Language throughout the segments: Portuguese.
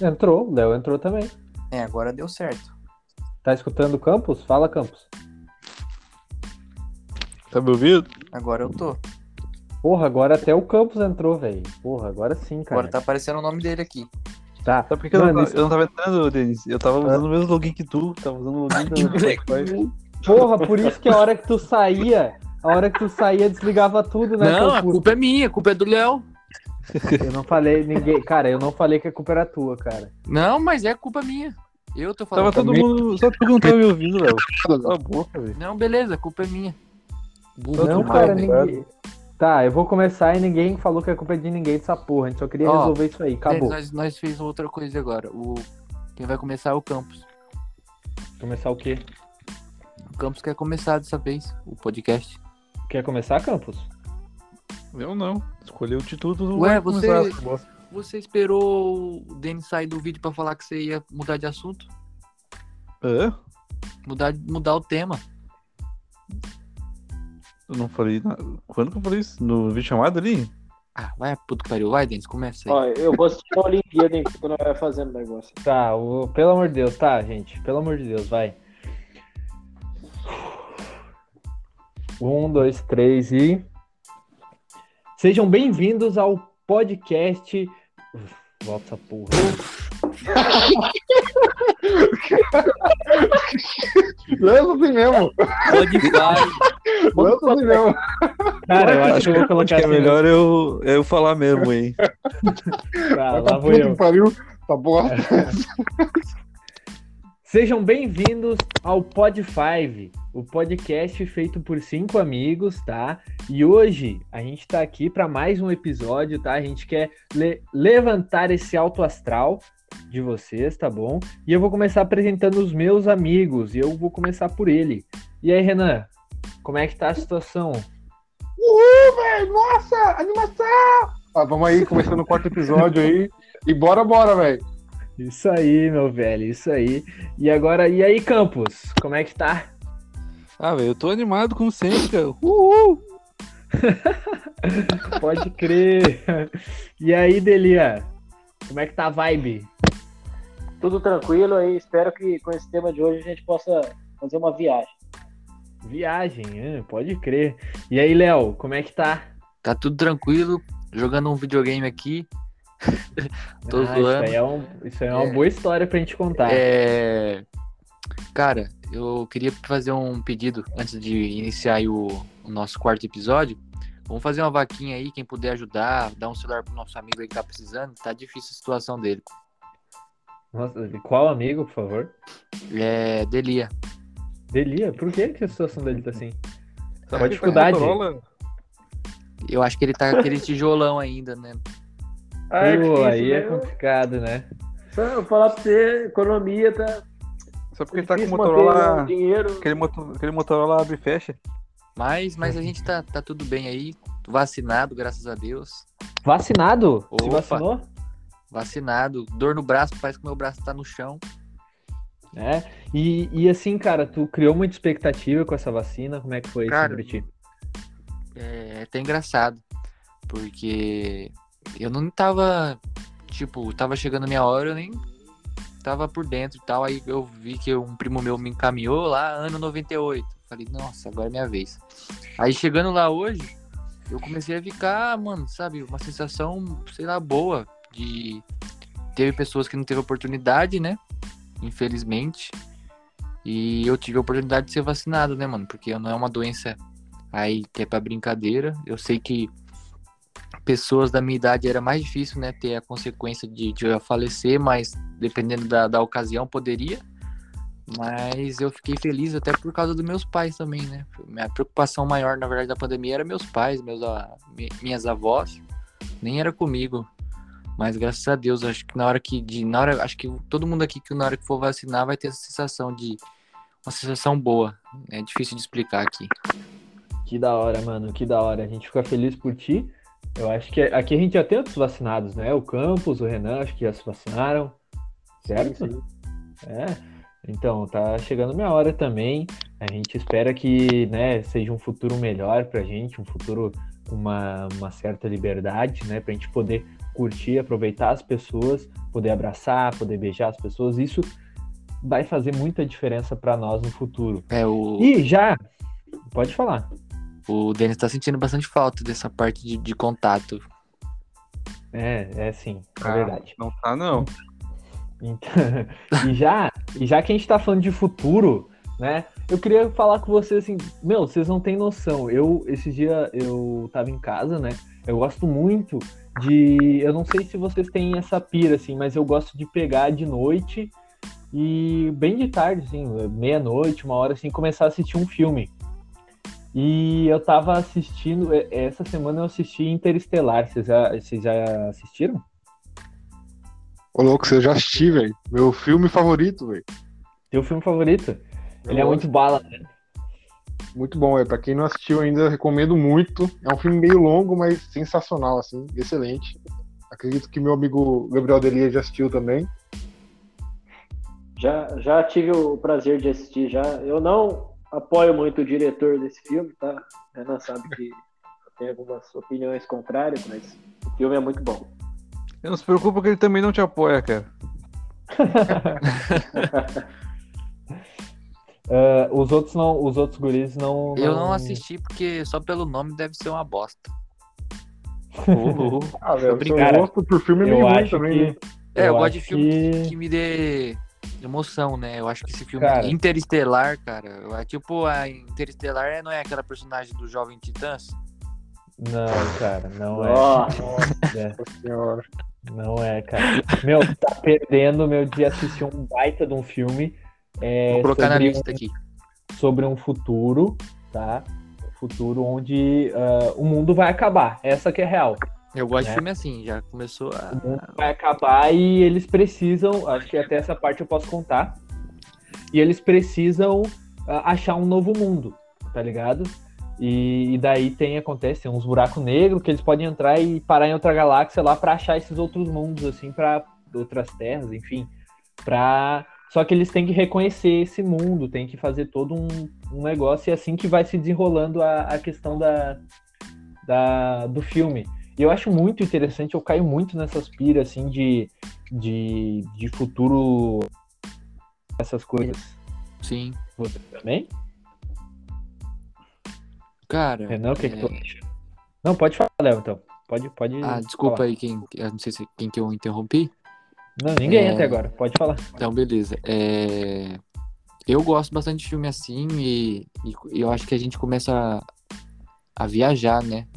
Entrou, o Léo entrou também. É, agora deu certo. Tá escutando o Campos? Fala, Campos. Tá me ouvindo? Agora eu tô. Porra, agora até o Campos entrou, velho. Porra, agora sim, cara. Agora tá aparecendo o nome dele aqui. Tá. Sabe por que eu, Mano, não, isso- eu não tava entrando, Denis? Eu tava usando o mesmo login que tu, tava usando o login do Spotify. Porra, por isso que a hora que tu saía, a hora que tu saía desligava tudo, né? Não, a culpa é minha, a culpa é do Léo. Eu não falei, ninguém. Cara, eu não falei que a culpa era tua, cara. Não, mas é culpa minha. Eu tô Tava falando. todo mundo. Só tu que não tava me ouvindo, Léo. Cala a boca, velho. Não, beleza, a culpa é minha. Burro Não, demais, cara, ninguém. Tá, eu vou começar e ninguém falou que a culpa é de ninguém dessa porra. A gente só queria Ó, resolver isso aí. Acabou. Nós, nós fez outra coisa agora. O... Quem vai começar é o Campos. Começar o quê? O Campos quer começar dessa vez, o podcast. Quer começar, Campos? Eu não. Escolhi o título do. Ué, você-. Você esperou o Denis sair do vídeo pra falar que você ia mudar de assunto? Hã? Mudar, mudar o tema. Eu não falei nada. Quando que eu falei isso? No vídeo chamado ali? Ah, vai, puto que pariu. Vai, Denis, começa aí. Ó, eu vou assistir a Olimpíada enquanto nós vai fazendo o negócio. Tá, o... pelo amor de Deus, tá, gente. Pelo amor de Deus, vai. Um, dois, três e. Sejam bem-vindos ao podcast. Uf, Volta porra. Lança assim mesmo. Pode vai. Lança assim mesmo. Cara, eu acho que eu vou Acho colocar que é assim, melhor eu, eu falar mesmo, hein? Tá, Vai lá vou eu. pariu. Tá bosta. Sejam bem-vindos ao Pod 5, o podcast feito por cinco amigos, tá? E hoje a gente tá aqui para mais um episódio, tá? A gente quer le- levantar esse alto astral de vocês, tá bom? E eu vou começar apresentando os meus amigos, e eu vou começar por ele. E aí, Renan, como é que tá a situação? Uhul, velho. Nossa, animação. Ah, vamos aí, começando o quarto episódio aí. E bora, bora, velho. Isso aí, meu velho, isso aí. E agora, e aí, Campos, como é que tá? Ah, velho, eu tô animado como sempre, cara. Uhul! Pode crer. E aí, Delia, como é que tá a vibe? Tudo tranquilo aí. Espero que com esse tema de hoje a gente possa fazer uma viagem. Viagem, ah, pode crer. E aí, Léo, como é que tá? Tá tudo tranquilo. Jogando um videogame aqui. Tô Ah, isso zoando. aí é, um- isso aí é uma É. boa história pra gente contar. É... Cara, eu queria fazer um pedido antes de iniciar aí o, o nosso quarto episódio. Vamos fazer uma vaquinha aí, quem puder ajudar, dar um celular pro nosso amigo aí que tá precisando. Tá difícil a situação dele. Nossa, qual amigo, por favor? É, Delia. Delia, por que, que a situação dele tá assim? Tá a dificuldade? Eu acho que ele tá aquele tijolão ainda, né? Ah, é Pô, difícil, aí é complicado, né? Só eu falar pra você, economia tá. Só porque ele tá com o difícil manter Motorola. o dinheiro. Aquele, moto, aquele Motorola abre e fecha. Mas, mas a gente tá, tá tudo bem aí. Vacinado, graças a Deus. Vacinado? Se Opa. vacinou? Vacinado. Dor no braço, parece que meu braço tá no chão. É. E, e assim, cara, tu criou muita expectativa com essa vacina. Como é que foi isso Cara, pra ti? é até engraçado, porque eu não tava, tipo, tava chegando a minha hora, eu nem tava por dentro e tal, aí eu vi que um primo meu me encaminhou lá, ano 98, falei, nossa, agora é minha vez. Aí chegando lá hoje, eu comecei a ficar, mano, sabe, uma sensação, sei lá, boa, de... Teve pessoas que não teve oportunidade, né, infelizmente, e eu tive a oportunidade de ser vacinado, né, mano, porque não é uma doença aí que é pra brincadeira. Eu sei que pessoas da minha idade era mais difícil, né, ter a consequência de, de eu falecer, mas dependendo da, da ocasião poderia. Mas eu fiquei feliz até por causa dos meus pais também, né? Minha preocupação maior, na verdade, da pandemia era meus pais, meus, a- mi- minhas avós. Nem era comigo. Mas graças a Deus, acho que na hora que. De, na hora, acho que todo mundo aqui que na hora que for vacinar vai ter essa sensação de. Uma sensação boa. É difícil de explicar aqui. Que da hora, mano, que da hora. A gente fica feliz por ti. Eu acho que aqui a gente já tem outros vacinados, né? O Campos, o Renan, acho que já se vacinaram. Certo? Sim, É. Então, tá chegando minha hora também. A gente espera que, né, seja um futuro melhor pra gente, um futuro com uma, uma certa liberdade, né, pra gente poder curtir, aproveitar as pessoas, poder abraçar, poder beijar as pessoas, isso vai fazer muita diferença para nós no futuro. É, o, E já, pode falar. O Denis tá sentindo bastante falta dessa parte de, de contato. É, é sim, é Ah, verdade. Não tá, não. Então, e já, e já que a gente tá falando de futuro, né? Eu queria falar com vocês assim, meu, vocês não têm noção. Eu esse dia eu tava em casa, né? Eu gosto muito de, eu não sei se vocês têm essa pira assim, mas eu gosto de pegar de noite e bem de tarde assim, meia-noite, uma hora assim, começar a assistir um filme. E eu tava assistindo, essa semana eu assisti Interestelar. Vocês já, vocês já assistiram? Ô, louco, você já assisti, velho. Meu filme favorito, velho. Teu filme favorito? Ele é muito bala, né? Muito bom, é. Pra quem não assistiu ainda, eu recomendo muito. É um filme meio longo, mas sensacional, assim, excelente. Acredito que meu amigo Gabriel Delia já assistiu também. Já, já tive o prazer de assistir já. Eu não apoio muito o diretor desse filme, tá? Renan sabe que eu tenho algumas opiniões contrárias, mas o filme é muito bom. Não se preocupa que ele também não te apoia, cara. Ah, os outros não, os outros guris não, Eu não assisti porque só pelo nome deve ser uma bosta. Ah, velho, seu Obrigado. gosto por filme é Eu meio ruim acho também, né? que É, eu, Eu gosto acho de filme que- que me dê emoção, né? Eu acho que esse filme Cara. Interestelar, cara, é tipo a Interestelar é- não é aquela personagem do Jovem Titãs? não, cara, não é. Nossa, É, senhora. Não é, cara. Meu, tá perdendo meu de assistir um baita de um filme. é, Vou colocar na sobre lista aqui. um- sobre um futuro, tá? Um futuro onde ah, o mundo vai acabar. Essa que é real. Eu gosto de filme assim, já começou a. Vai acabar e eles precisam, acho que até essa parte eu posso contar. E eles precisam ah, achar um novo mundo, tá ligado? E, e daí tem acontece tem uns buracos negros que eles podem entrar e parar em outra galáxia lá pra achar esses outros mundos assim para outras terras, enfim, para só que eles têm que reconhecer esse mundo, tem que fazer todo um, um negócio e é assim que vai se desenrolando a, a questão da, da, do filme. E eu acho muito interessante, eu caio muito nessas piras, assim, de, de, de futuro, essas coisas. Sim. Você também? Cara. Renan, o que, é, que tu acha? Não, pode falar, Léo, então. Pode, pode Ah, desculpa falar. aí quem. Eu não sei se quem que eu interrompi. Não, ninguém É. até agora, pode falar. Então, beleza. É, Eu gosto bastante de filme assim e, e eu acho que a gente começa a, a viajar, né?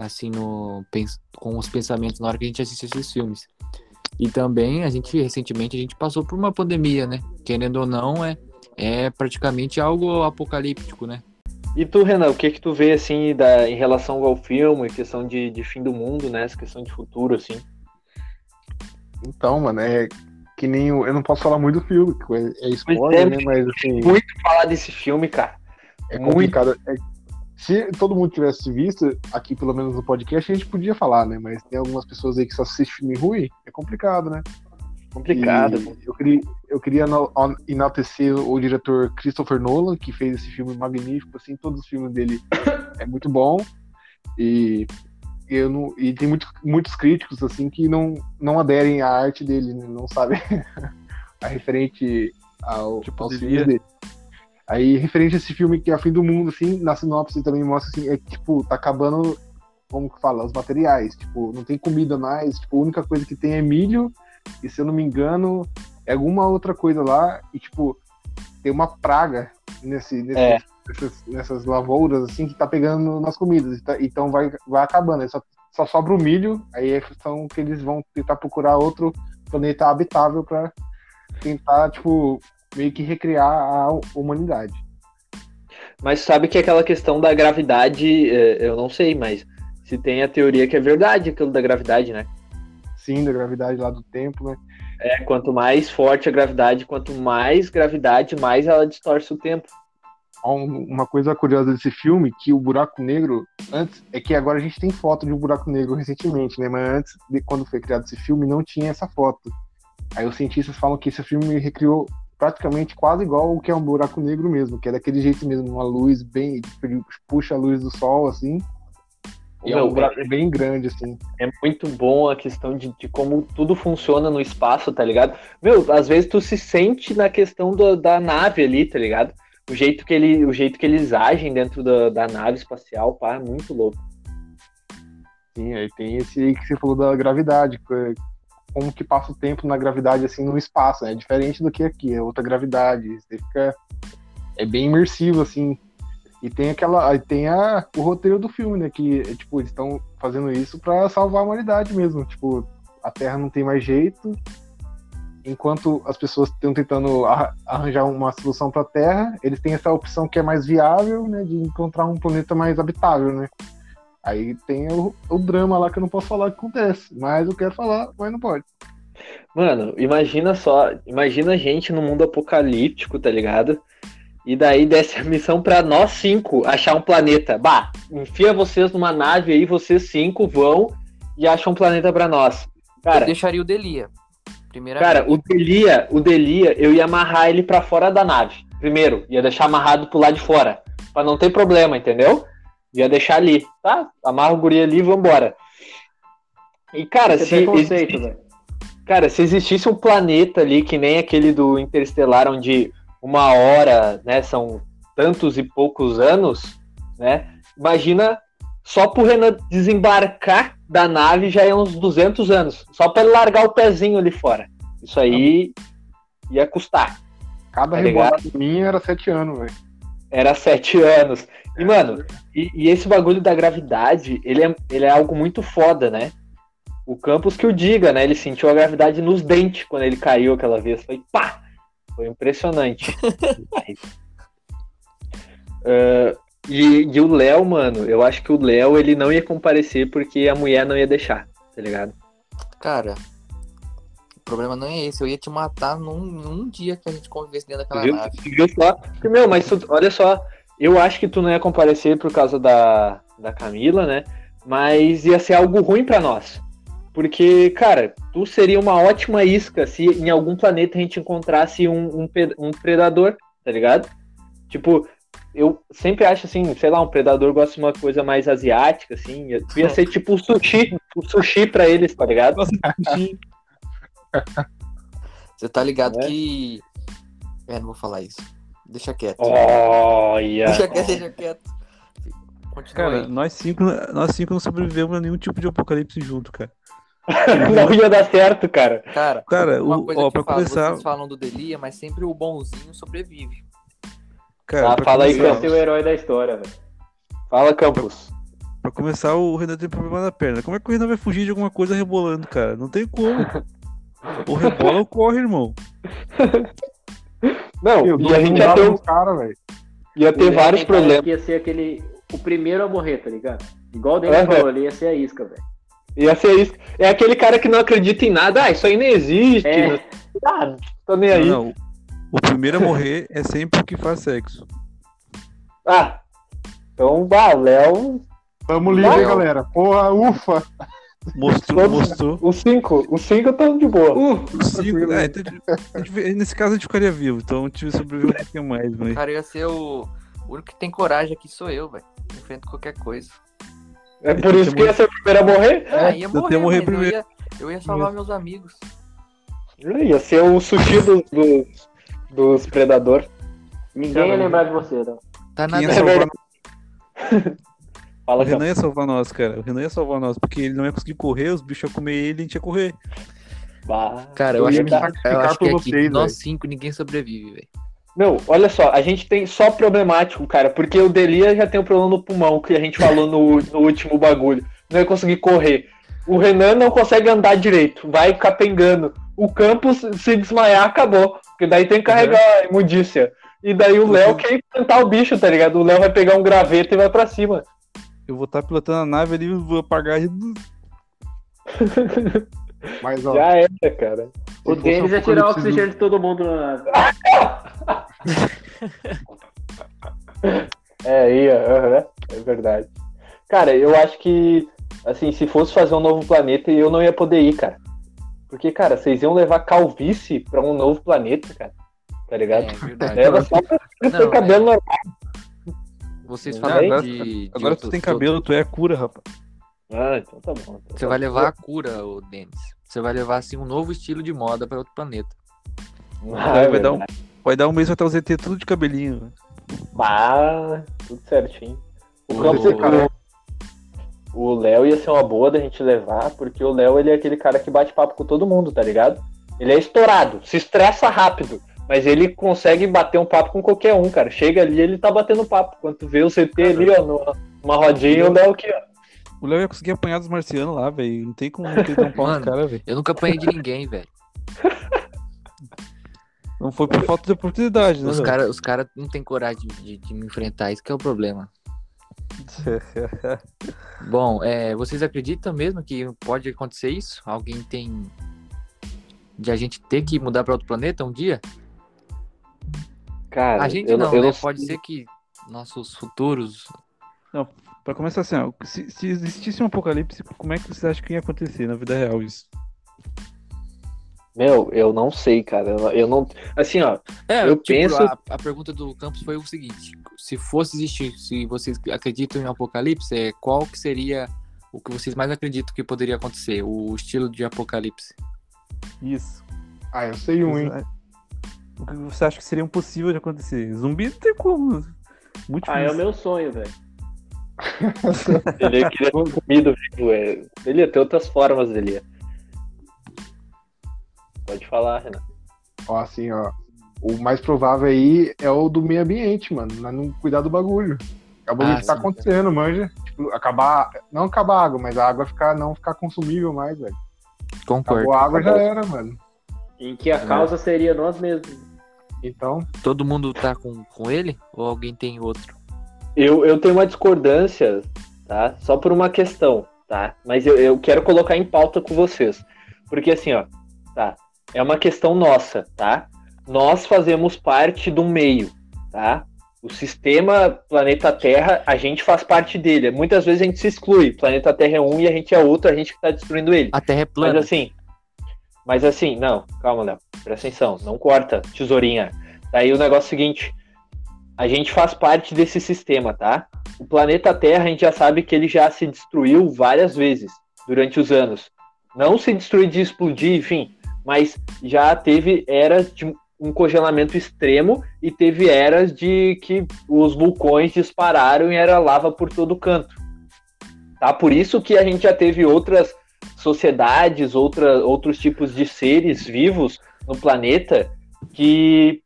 Assim, no, com os pensamentos na hora que a gente assiste esses filmes. E também, a gente, recentemente, a gente passou por uma pandemia, né? Querendo ou não, é, é praticamente algo apocalíptico, né? E tu, Renan, o que que tu vê, assim, da, em relação ao filme, questão de, de fim do mundo, né? Essa questão de futuro, assim. Então, mano, é que nem. o- Eu não posso falar muito do filme, é, spoiler, é, né? Mas assim. Muito falar desse filme, cara. É Muito. complicado. É- se todo mundo tivesse visto, aqui pelo menos no podcast, a gente podia falar, né? Mas tem algumas pessoas aí que só assistem filme ruim, é complicado, né? Complicado. E eu queria, eu queria enal- enaltecer o diretor Christopher Nolan, que fez esse filme magnífico, assim, todos os filmes dele é muito bom. E eu não, e tem muito, muitos críticos assim que não, não aderem à arte dele, né? não sabem a referente ao, Tipo, aos devia. filmes dele. Aí, referente a esse filme que é a fim do mundo, assim, na sinopse também mostra assim, é que, tipo, tá acabando, como que fala, os materiais. Tipo, não tem comida mais, tipo, a única coisa que tem é milho, e se eu não me engano, é alguma outra coisa lá, e tipo, tem uma praga nesse, nesse- É. nessas, nessas lavouras, assim, que tá pegando nas comidas. tá- Então vai, vai acabando. Só, só sobra o milho, aí é questão que eles vão tentar procurar outro planeta habitável para tentar, tipo, meio que recriar a humanidade. Mas sabe que aquela questão da gravidade, é, eu não sei, mas se tem a teoria que é verdade aquilo da gravidade, né? Sim, da gravidade lá do tempo, né? É, quanto mais forte a gravidade, quanto mais gravidade, mais ela distorce o tempo. Um- Uma coisa curiosa desse filme, que o buraco negro, antes, é que agora a gente tem foto de um buraco negro recentemente, né? Mas antes, de quando foi criado esse filme, não tinha essa foto. Aí os cientistas falam que esse filme recriou praticamente quase igual o que é um buraco negro mesmo, que é daquele jeito mesmo, uma luz bem. puxa a luz do sol, assim. E é um buraco bem grande, assim. É muito bom a questão de, de como tudo funciona no espaço, tá ligado? Meu, às vezes tu se sente na questão do- da nave ali, tá ligado? O jeito que, ele, o jeito que eles agem dentro da, da nave espacial, pá, é muito louco. Sim, aí tem esse aí que você falou da gravidade, que- como que passa o tempo na gravidade, assim, no espaço, né? É diferente do que aqui, é outra gravidade, você fica... É bem imersivo, assim. E tem aquela... Tem a, o roteiro do filme, né? Que, é, tipo, eles estão fazendo isso pra salvar a humanidade mesmo. Tipo, a Terra não tem mais jeito, enquanto as pessoas estão tentando arra- arranjar uma solução pra Terra, eles têm essa opção que é mais viável, né? De encontrar um planeta mais habitável, né? Aí tem o, o drama lá que eu não posso falar o que acontece, mas eu quero falar, mas não pode. Mano, imagina só, imagina a gente no mundo apocalíptico, tá ligado? E daí desce a missão pra nós cinco achar um planeta. Bah, enfia vocês numa nave aí, vocês cinco vão e acham um planeta pra nós. Eu Cara, deixaria o Delia. Primeira cara, o Delia, o Delia, eu ia amarrar ele pra fora da nave. Primeiro, ia deixar amarrado pro lado de fora, Pra não ter problema, entendeu? Ia deixar ali, tá? Amarra o guri ali e vambora. E cara, Você se tem conceito, velho. Cara, se existisse um planeta ali que nem aquele do Interestelar, onde uma hora, né, são tantos e poucos anos, né? Imagina só pro Renan desembarcar da nave já é uns 200 anos, só para ele largar o pezinho ali fora. Isso aí ia custar. Cada Tá rebolada minha era sete anos, velho. Era sete anos. E, mano, e, e esse bagulho da gravidade, ele é, ele é algo muito foda, né? O Campos que o diga, né? Ele sentiu a gravidade nos dentes quando ele caiu aquela vez. Foi pá! Foi impressionante. Ah, e, e o Léo, mano, eu acho que o Léo ele não ia comparecer porque a mulher não ia deixar, tá ligado? Cara, o problema não é esse. Eu ia te matar num, num dia que a gente convivesse dentro daquela Viu? nave. Viu só? Meu, mas tu- olha só, eu acho que tu não ia comparecer por causa da, da Camila, né? Mas ia ser algo ruim pra nós. Porque, cara, tu seria uma ótima isca se em algum planeta a gente encontrasse um, um, um predador, tá ligado? Tipo, eu sempre acho assim, sei lá, um predador gosta de uma coisa mais asiática, assim. Tu ia ser tipo o sushi, o sushi pra eles, tá ligado? Você tá ligado É? que. É, não vou falar isso. Deixa quieto. Olha! Deixa quieto, deixa quieto. Continua Cara, aí. nós cinco, nós cinco não sobrevivemos a nenhum tipo de apocalipse junto, cara. não ia dar certo, cara. Cara, Cara, uma o, coisa ó, que eu pra falo, começar, vocês falam do Delia, mas sempre o bonzinho sobrevive. cara, Ah, fala aí, Esse é o herói da história, velho. Fala, Campos. pra começar, o Renan tem problema na perna. Como é que o Renan vai fugir de alguma coisa rebolando, cara? Não tem como. Ou rebola ou corre, irmão. Não, e a gente ia ter, um- velho. ia ter vários cara problemas. Ia ser aquele. O primeiro a morrer, tá ligado? Igual o Denis Aham. falou, ele ia ser a isca, velho. Ia ser isso. É aquele cara que não acredita em nada. Ah, isso aí nem existe. É. Ah, tô nem Não, aí. não. O primeiro a morrer é sempre o que faz sexo. Ah, então, o Léo. Tamo livre, Não. hein, galera. Porra, ufa. Mostrou, Todos- mostrou. Os cinco. Os cinco estão de boa. Os cinco, é, então, gente- nesse caso a gente ficaria vivo, então a gente sobreviveu um pouquinho mais, mas. Cara, eu ia ser o. O único que tem coragem aqui sou eu, velho. Enfrento qualquer coisa. É por isso que ia ser o primeiro a morrer. Ah, ia eu morrer, tenho morrer mas eu primeiro. ia, eu ia salvar meus amigos. Ia ser o sushi dos, dos, dos predador. Ninguém ia lembrar de você, não. Tá nada. Fala, O Renan ia salvar nós, cara. O Renan ia salvar nós, porque ele não ia conseguir correr, os bichos iam comer ele e a gente ia correr. Bah. Cara, eu, Eu acho que, eu acho que por aqui, vocês, nós cinco, ninguém sobrevive, velho. Não, olha só, a gente tem só problemático, cara, porque o Delia já tem um problema no pulmão, que a gente falou no, no último bagulho. Não ia conseguir correr. O Renan não consegue andar direito, vai capengando. O Campos, se desmaiar, acabou. Porque daí tem que carregar a imundícia. E daí o Léo quer enfrentar o bicho, tá ligado? O Léo vai pegar um graveto e vai pra cima. Eu vou estar pilotando a nave ali, vou apagar e. Mas, ó, Já era, cara. O Denis ia tirar o oxigênio de todo mundo na nave. É, ia, aham, é verdade. Cara, eu acho que, assim, se fosse fazer um novo planeta, eu não ia poder ir, cara. Porque, cara, vocês iam levar calvície pra um novo planeta, cara. Tá ligado? É verdade. Leva só pra ter Não, cabelo normal. Vocês Não, falam agora- de, de Agora tu tem cabelo, tu é a cura, rapaz. Ah, então tá bom. Então Você tá vai bom. levar a cura, ô Denis. Você vai levar, assim, um novo estilo de moda para outro planeta. Ah, Vai, é dar um, vai dar um mês vai estar os ET tudo de cabelinho. Ah, tudo certinho. O o- o Léo ia ser uma boa da gente levar, porque o Léo ele é aquele cara que bate papo com todo mundo, tá ligado? Ele é estourado, se estressa rápido, mas ele consegue bater um papo com qualquer um, cara. Chega ali, ele tá batendo papo. Quando tu vê o CT ali, ó, numa, numa rodinha, o Léo aqui, ó. O Léo ia conseguir apanhar dos marcianos lá, velho. Não tem como ter dar um pau Mano. caras, velho. Eu nunca apanhei de ninguém, velho. Não foi por falta de oportunidade, né? Os caras os cara não tem coragem de, de me enfrentar, isso que é o problema. Bom, é, vocês acreditam mesmo que pode acontecer isso? Alguém tem. De a gente ter que mudar para outro planeta um dia? Cara, A gente eu não, eu né? não Pode ser que nossos futuros. Pra começar assim, ó, se, se existisse um apocalipse, como é que você acha que ia acontecer na vida real isso? Meu, eu não sei, cara. Eu, eu não. Assim, ó. É, Eu tipo, penso- A, a pergunta do Campos foi o seguinte: se fosse existir, se vocês acreditam em um apocalipse, é, qual que seria o que vocês mais acreditam que poderia acontecer? O estilo de apocalipse? Isso. Ah, eu sei um, hein? O que você acha que seria impossível de acontecer? Zumbi não tem como. Muito Ah, é o difícil. meu sonho, velho. ele queria comido vivo, é. Ele ia ter outras formas dele. ia. Pode falar, Renan. Ó, assim, ó. O mais provável aí é o do meio ambiente, mano. Não cuidar do bagulho. É o bagulho Ah, que tá acontecendo, manja. Tipo, acabar. Não acabar a água, mas a água ficar, não ficar consumível mais, velho. Concordo. Acabou a água já era, mano. Em que a causa seria nós mesmos. Então, Todo mundo tá com, com ele? Ou alguém tem outro? Eu, eu tenho uma discordância, tá? Só por uma questão, tá? Mas eu, eu quero colocar em pauta com vocês. Porque assim, ó, tá? É uma questão nossa, tá? Nós fazemos parte do meio, tá? O sistema planeta Terra, a gente faz parte dele. Muitas vezes a gente se exclui. Planeta Terra é um e a gente é outro, a gente que tá destruindo ele. A Terra é Mas plana. assim, mas assim, não, calma, Léo, presta atenção, não corta, tesourinha. Daí o negócio é o seguinte, a gente faz parte desse sistema, tá? O planeta Terra, a gente já sabe que ele já se destruiu várias vezes durante os anos. Não se destruir de explodir, enfim, mas já teve eras de um congelamento extremo e teve eras de que os vulcões dispararam e era lava por todo canto. Tá? Por isso que a gente já teve outras sociedades, outra, outros tipos de seres vivos no planeta que,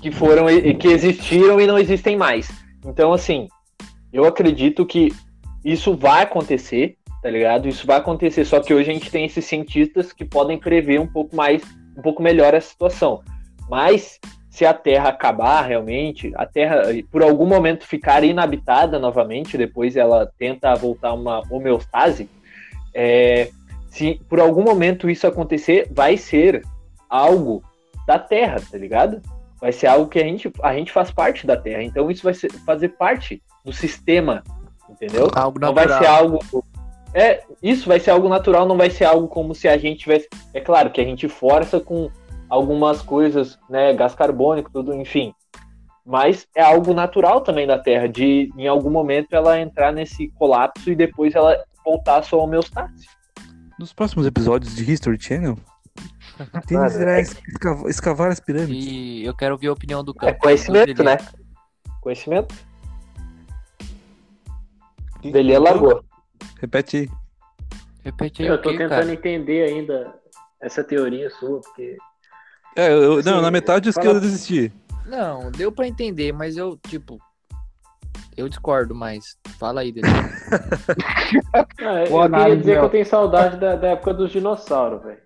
que foram que existiram e não existem mais. Então, assim, eu acredito que isso vai acontecer, tá ligado? Isso vai acontecer, só que hoje a gente tem esses cientistas que podem prever um pouco mais, um pouco melhor essa situação. Mas se a Terra acabar realmente, a Terra por algum momento ficar inabitada novamente, depois ela tenta voltar a uma homeostase, é, se por algum momento isso acontecer, vai ser algo da Terra, tá ligado? Vai ser algo que a gente, a gente faz parte da Terra. Então isso vai ser, fazer parte do sistema, entendeu? Algo Não vai ser algo. É, isso vai ser algo natural, não vai ser algo como se a gente tivesse. É claro que a gente força com algumas coisas, né? Gás carbônico, tudo, enfim. Mas é algo natural também da Terra, de em algum momento ela entrar nesse colapso e depois ela voltar à sua homeostase. Nos próximos episódios de History Channel, Mano, irá é- escavar, escavar as pirâmides. E eu quero ouvir a opinião do É Campos. conhecimento, Dele. né? Conhecimento. Dele largou. Repete aí. Repete aí Eu o tô quê, tentando cara? entender ainda essa teoria sua, porque. É, eu, Assim, não, na metade eu fala- esquerda desisti. Não, deu pra entender, mas eu, tipo... Eu discordo, mas fala aí, dele. Ah, eu Boa queria dizer que eu tenho saudade da, da época dos dinossauros, velho.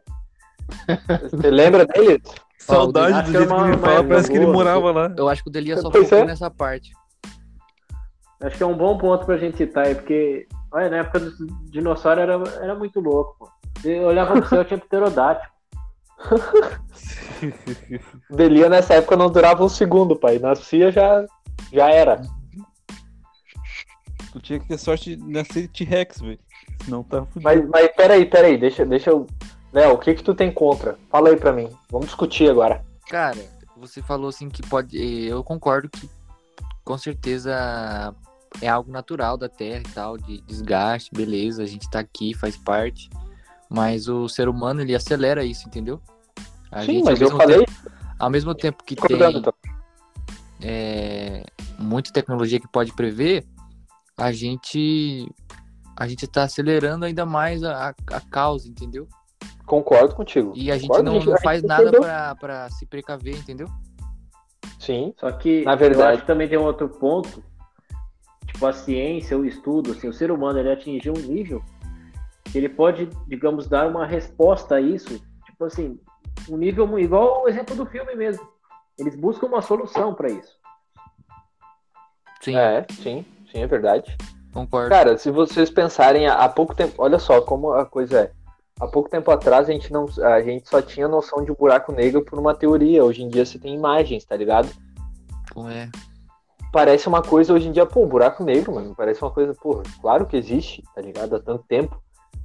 Você lembra deles? Saudade do é jeito que uma- ele uma fala, parece que ele morava lá. Eu acho que o Delia só focou é. nessa parte. Acho que é um bom ponto pra gente citar aí, porque olha, na época dos dinossauros era, era muito louco, pô. Eu olhava pro céu, tinha pterodáctilo. O Delia nessa época não durava um segundo, pai. Nascia já, já era. Tu tinha que ter sorte de nascer T-Rex, velho. Senão tá fudido. Mas, mas peraí, peraí, deixa, deixa eu. Léo, o que que tu tem contra? Fala aí pra mim. Vamos discutir agora. Cara, você falou assim que pode. Eu concordo que com certeza é algo natural da Terra e tal, de desgaste, beleza, a gente tá aqui, faz parte. Mas o ser humano, ele acelera isso, entendeu? A Sim, gente, mas eu falei. tempo- ao mesmo tempo que tem então. é, muita tecnologia que pode prever, a gente a gente está acelerando ainda mais a, a causa, entendeu? Concordo contigo. E a gente Concordo, não, a não gente faz não nada perdeu. pra pra se precaver, entendeu? Sim. Só que Na eu verdade- acho que também tem um outro ponto. Tipo, a ciência, o estudo, assim, o ser humano ele atingiu um nível que ele pode, digamos, dar uma resposta a isso. Tipo assim, um nível igual o exemplo do filme mesmo. Eles buscam uma solução para isso. Sim, É, sim, sim, é verdade. concordo. Cara, se vocês pensarem há pouco tempo, olha só como a coisa é. Há pouco tempo atrás a gente não, a gente só tinha noção de buraco negro por uma teoria. Hoje em dia você tem imagens, tá ligado? É, Parece uma coisa hoje em dia, pô, buraco negro, mano, parece uma coisa, pô, claro que existe, tá ligado? Há tanto tempo,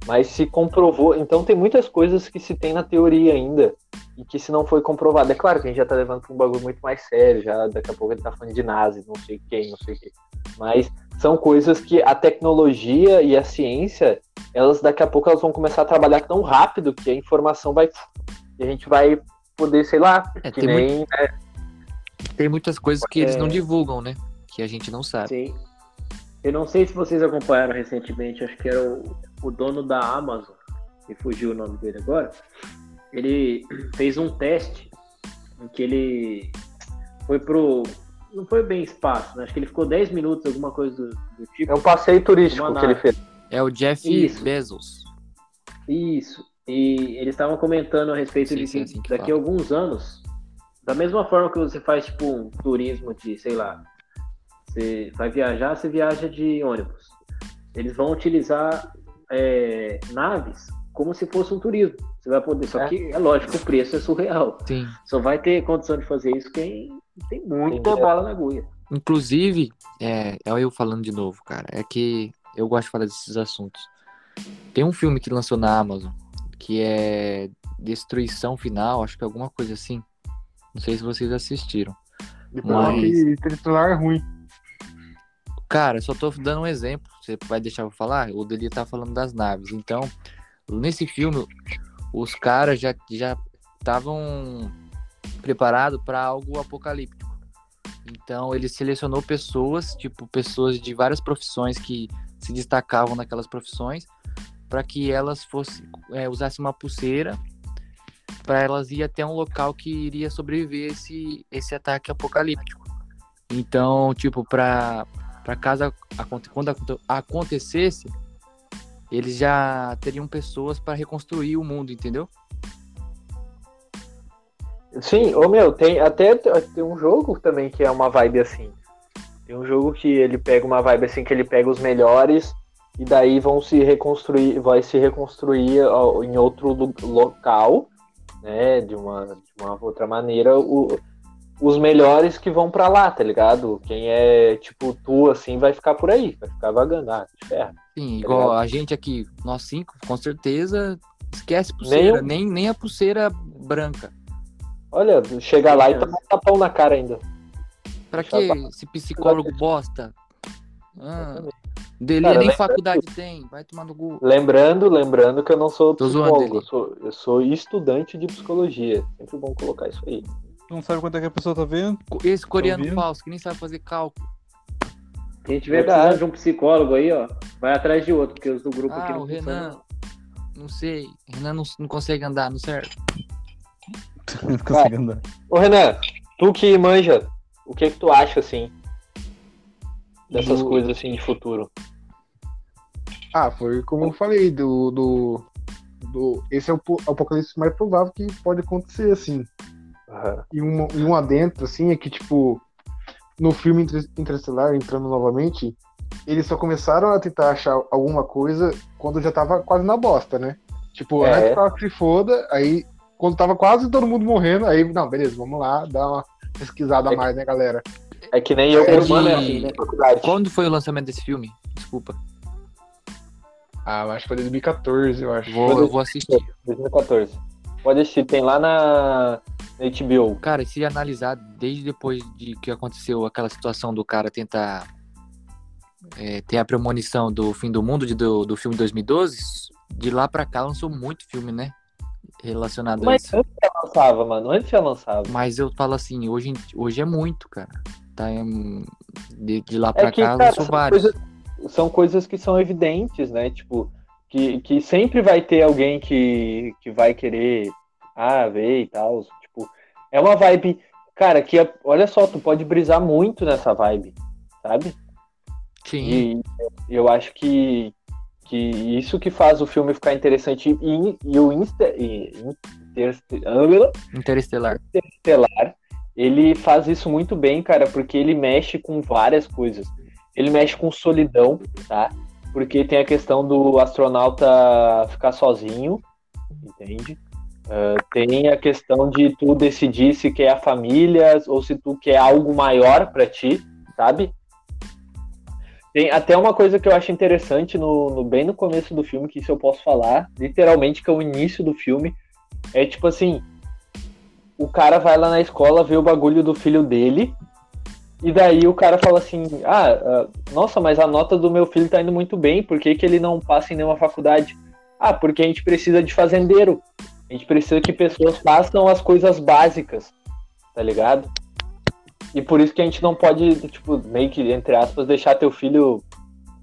mas se comprovou, então tem muitas coisas que se tem na teoria ainda e que se não foi comprovado, é claro que a gente já tá levando pra um bagulho muito mais sério, já daqui a pouco ele tá falando de nazi, não sei quem, não sei o quê. Mas são coisas que a tecnologia e a ciência, elas daqui a pouco elas vão começar a trabalhar tão rápido que a informação vai e a gente vai poder, sei lá, É, que tem nem tem muitas coisas que eles É. não divulgam, né? Que a gente não sabe. Sim. Eu não sei se vocês acompanharam recentemente, acho que era o, o dono da Amazon, me fugiu o nome dele agora. Ele fez um teste em que ele foi pro. Não foi bem espaço, né? Acho que ele ficou 10 minutos, alguma coisa do, do tipo. é um passeio turístico que ele fez. É o Jeff Isso. Bezos. Isso. E eles estavam comentando a respeito Sim, de sim, que assim que daqui a alguns anos, da mesma forma que você faz tipo um turismo de, sei lá, você vai viajar, você viaja de ônibus. Eles vão utilizar é, naves como se fosse um turismo. Você vai poder, só É. que é lógico, o preço é surreal. Sim. Só vai ter condição de fazer isso quem tem muita Entendi. bala na agulha. Inclusive, é, é eu falando de novo, cara. É que eu gosto de falar desses assuntos. Tem um filme que lançou na Amazon que é Destruição Final, acho que é alguma coisa assim. Não sei se vocês assistiram. Mas- Interestelar é ruim. Cara, só tô dando um exemplo. Você vai deixar eu falar? O dele tá falando das naves. Então, nesse filme, os caras já já estavam preparados para algo apocalíptico. Então, ele selecionou pessoas, tipo, pessoas de várias profissões que se destacavam naquelas profissões, para que elas fossem é, usassem uma pulseira para elas ir até um local que iria sobreviver esse esse ataque apocalíptico. Então, tipo, para para caso quando aconte- acontecesse, eles já teriam pessoas para reconstruir o mundo, entendeu? Sim, ô meu, tem até tem um jogo também que é uma vibe assim. Tem um jogo que ele pega uma vibe assim, que ele pega os melhores e daí vão se reconstruir, vai se reconstruir em outro local, né, de uma, de uma outra maneira, o- os melhores que vão pra lá, tá ligado? Quem é tipo tu assim vai ficar por aí, vai ficar vagando, ah, te ferra. Sim, Tá igual a gente aqui, nós cinco, com certeza esquece pulseira, Nem nem, nem, a pulseira branca. Olha, chega lá e Sim, toma um tapão na cara ainda. Pra Deixa que esse psicólogo bosta? Ah, dele nem faculdade tem, vai tomar no cu. Lembrando, lembrando que eu não sou Tô zoando psicólogo, eu sou, eu sou estudante de psicologia. Sempre bom colocar isso aí. Não sabe quanto é que a pessoa tá vendo? Esse coreano ouvindo? falso que nem sabe fazer cálculo. Quem tiver Verdade. precisando de um psicólogo aí, ó, vai atrás de outro, porque os do grupo aqui Ah, não o Renan, não sei, Renan não, não consegue andar, não serve. Não consegue andar. Ô Renan, tu que manja, o que que tu acha assim dessas Do- coisas assim de futuro? Ah, foi como eu falei, do. do, do esse é o po- apocalipse mais provável que pode acontecer, assim. Aham. E um, e um adentro, assim, é que, tipo, no filme Inter- Interestelar, entrando novamente, eles só começaram a tentar achar alguma coisa quando já tava quase na bosta, né? Tipo, É. antes que se foda, aí quando tava quase todo mundo morrendo, aí, não, beleza, vamos lá, dar uma pesquisada a É. mais, né, galera? É que nem eu É quando de- mano, assim, né. Quando foi o lançamento desse filme? Desculpa. Ah, eu acho que foi 2014, eu acho. Vou, eu vou assistir. 2014. Pode assistir, tem lá na, na HBO. Cara, se analisar desde depois de que aconteceu aquela situação do cara tentar é, tem a premonição do fim do mundo de- do, do filme 2012, de lá pra cá lançou muito filme, né? Relacionado a Mas isso. antes já lançava, mano. Antes já lançava. Mas eu falo assim, hoje, hoje é muito, cara. Tá em- de, de lá pra É que, cá cara, lançou são vários. coisas, são coisas que são evidentes, né? Tipo, que, que sempre vai ter alguém que, que vai querer ah, ver e tal. Tipo, é uma vibe, cara, que é- olha só, tu pode brisar muito nessa vibe, sabe? Sim, E eu acho que, que isso que faz o filme ficar interessante e, e o Insta, e, Interste- Interestelar. Interestelar, ele faz isso muito bem, cara, porque ele mexe com várias coisas. Ele mexe com solidão, tá? Porque tem a questão do astronauta ficar sozinho, entende? Ah, tem a questão de tu decidir se quer a família ou se tu quer algo maior pra ti, sabe? Tem até uma coisa que eu acho interessante no, no- bem no começo do filme, que isso eu posso falar, literalmente, que é o início do filme. É tipo assim, o cara vai lá na escola ver o bagulho do filho dele, e daí o cara fala assim, ah, ah, nossa, mas a nota do meu filho tá indo muito bem, por que, que ele não passa em nenhuma faculdade? Ah, porque a gente precisa de fazendeiro. A gente precisa que pessoas façam as coisas básicas, tá ligado? E por isso que a gente não pode, tipo, meio que, entre aspas, deixar teu filho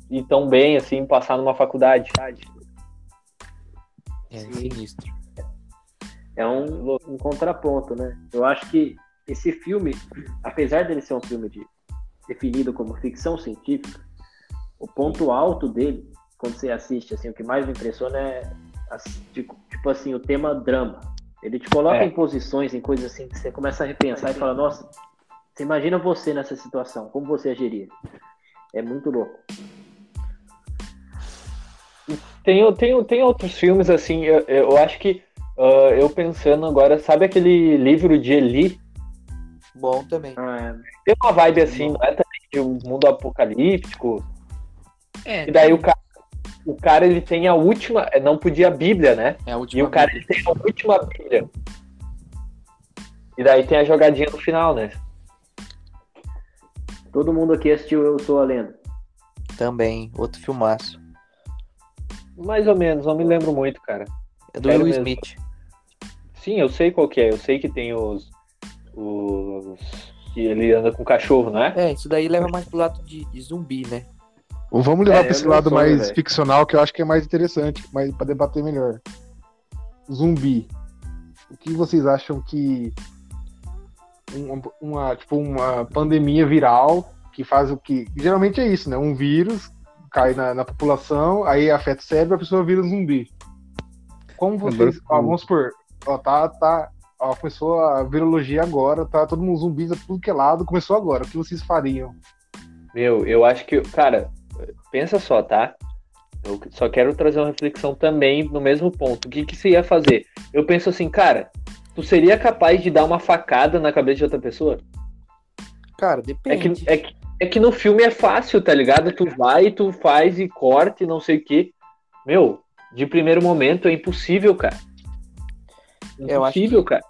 ir tão bem, assim, passar numa faculdade. É Sim. sinistro. É um, um contraponto, né? Eu acho que esse filme, apesar dele ser um filme de, definido como ficção científica, o ponto alto dele, quando você assiste, assim, o que mais me impressiona é, tipo, tipo assim, o tema drama. Ele te coloca É. em posições, em coisas assim, que você começa a repensar e fala, nossa, você imagina você nessa situação, como você agiria? É muito louco. Tem, tem, tem outros filmes, assim, eu, eu acho que, ah, eu pensando agora, sabe aquele livro de Eli? Bom também. Ah, Tem uma vibe assim, não é também de um mundo apocalíptico, É, e daí o cara, o cara ele tem a última, não podia a Bíblia, né? é a E última o cara ele tem a última Bíblia. E daí tem a jogadinha no final, né? Todo mundo aqui assistiu Eu Sou a Lenda. Também. Outro filmaço. Mais ou menos, não me lembro muito, cara. É do Sério Will mesmo. Smith. Sim, eu sei qual que é, eu sei que tem os. os que ele anda com cachorro, não é? É, isso daí leva mais pro lado de, de zumbi, né? Vamos levar É, pra esse lado sonho, mais velho. ficcional, que eu acho que é mais interessante, mais para debater melhor. Zumbi. O que vocês acham que uma, uma- tipo uma pandemia viral que faz o que geralmente é isso, né? Um vírus cai na, na população, aí afeta o cérebro, a pessoa vira um zumbi. Como vocês, ó, vamos supor, ó, tá, tá, ó, começou a virologia agora, tá todo mundo zumbi, tá tudo que é lado, começou agora. O que vocês fariam? Meu, eu acho que. Cara, pensa só, tá? Eu só quero trazer uma reflexão também no mesmo ponto. O que, que você ia fazer? Eu penso assim, cara, tu seria capaz de dar uma facada na cabeça de outra pessoa? Cara, É depende. que, é, que, é que no filme é fácil, tá ligado? Tu vai, tu faz e corta e não sei o quê. Meu, de primeiro momento é impossível, cara. Acho Impossível, cara.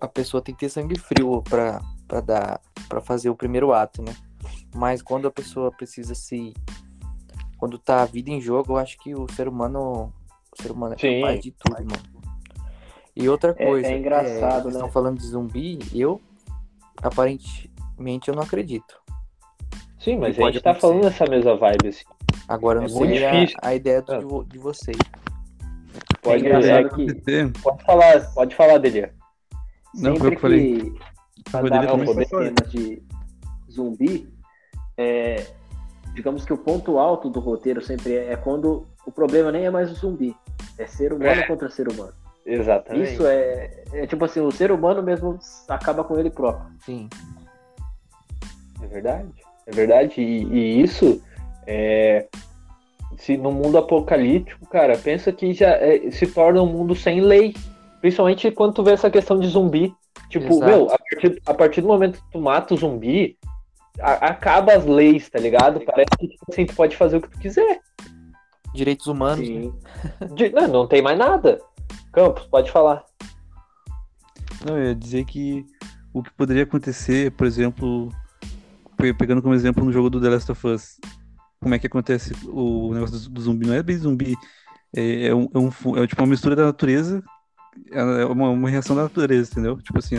A pessoa tem que ter sangue frio pra, pra dar para fazer o primeiro ato, né? Mas quando a pessoa precisa se quando tá a vida em jogo, eu acho que o ser humano o ser humano é Sim. capaz de tudo, mano. E outra É- coisa, é engraçado, vocês né? estão falando de zumbi, eu aparentemente eu não acredito. Sim, mas E a gente tá acontecer. falando nessa mesma vibe, assim. Agora eu É não muito sei a, difícil. a ideia do- Ah. de, de vocês. Pode, é é, que pode falar, pode falar, Delia. Não, foi sempre o que eu falei. Rodrigo também foi temas de zumbi, é, digamos que o ponto alto do roteiro sempre é, é quando o problema nem é mais o zumbi, é ser humano É. contra ser humano. Exatamente. Isso é, é tipo assim, o ser humano mesmo acaba com ele próprio. Sim. É verdade. É verdade. E, e isso é. Se no mundo apocalíptico, cara, pensa que já é, se torna um mundo sem lei. Principalmente quando tu vê essa questão de zumbi. Tipo, Exato. meu, a partir, a partir do momento que tu mata o zumbi, a- acaba as leis, tá ligado? Parece que tipo assim, tu pode fazer o que tu quiser. Direitos humanos, né? De- não, não tem mais nada. Campos, pode falar. Não, eu ia dizer que o que poderia acontecer, por exemplo, pe- pegando como exemplo no jogo do The Last of Us, como é que acontece o negócio do, zumbi? Não é bem zumbi, é, é um, é, um, é tipo uma mistura da natureza, é uma, uma reação da natureza, entendeu? Tipo assim,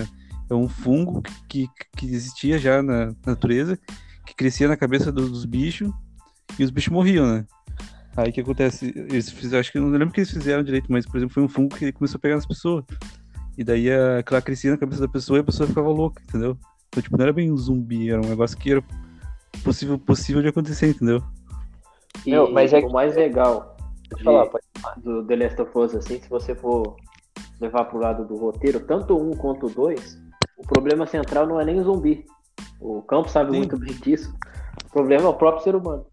é um fungo que, que existia já na natureza, que crescia na cabeça do- dos bichos e os bichos morriam, né? Aí o que acontece? Eles fizeram, acho que não lembro o que eles fizeram direito, mas por exemplo, foi um fungo que começou a pegar nas pessoas. E daí a, aquela crescia na cabeça da pessoa e a pessoa ficava louca, entendeu? Então, tipo, não era bem um zumbi, era um negócio que era possível, possível de acontecer, entendeu? E Meu, mas é que- o mais legal de- falar, pode. do The Last of Us, assim, se você for levar pro lado do roteiro, tanto um quanto o dois, o problema central não é nem o zumbi. O Campo sabe Sim. muito bem disso. O problema é o próprio ser humano.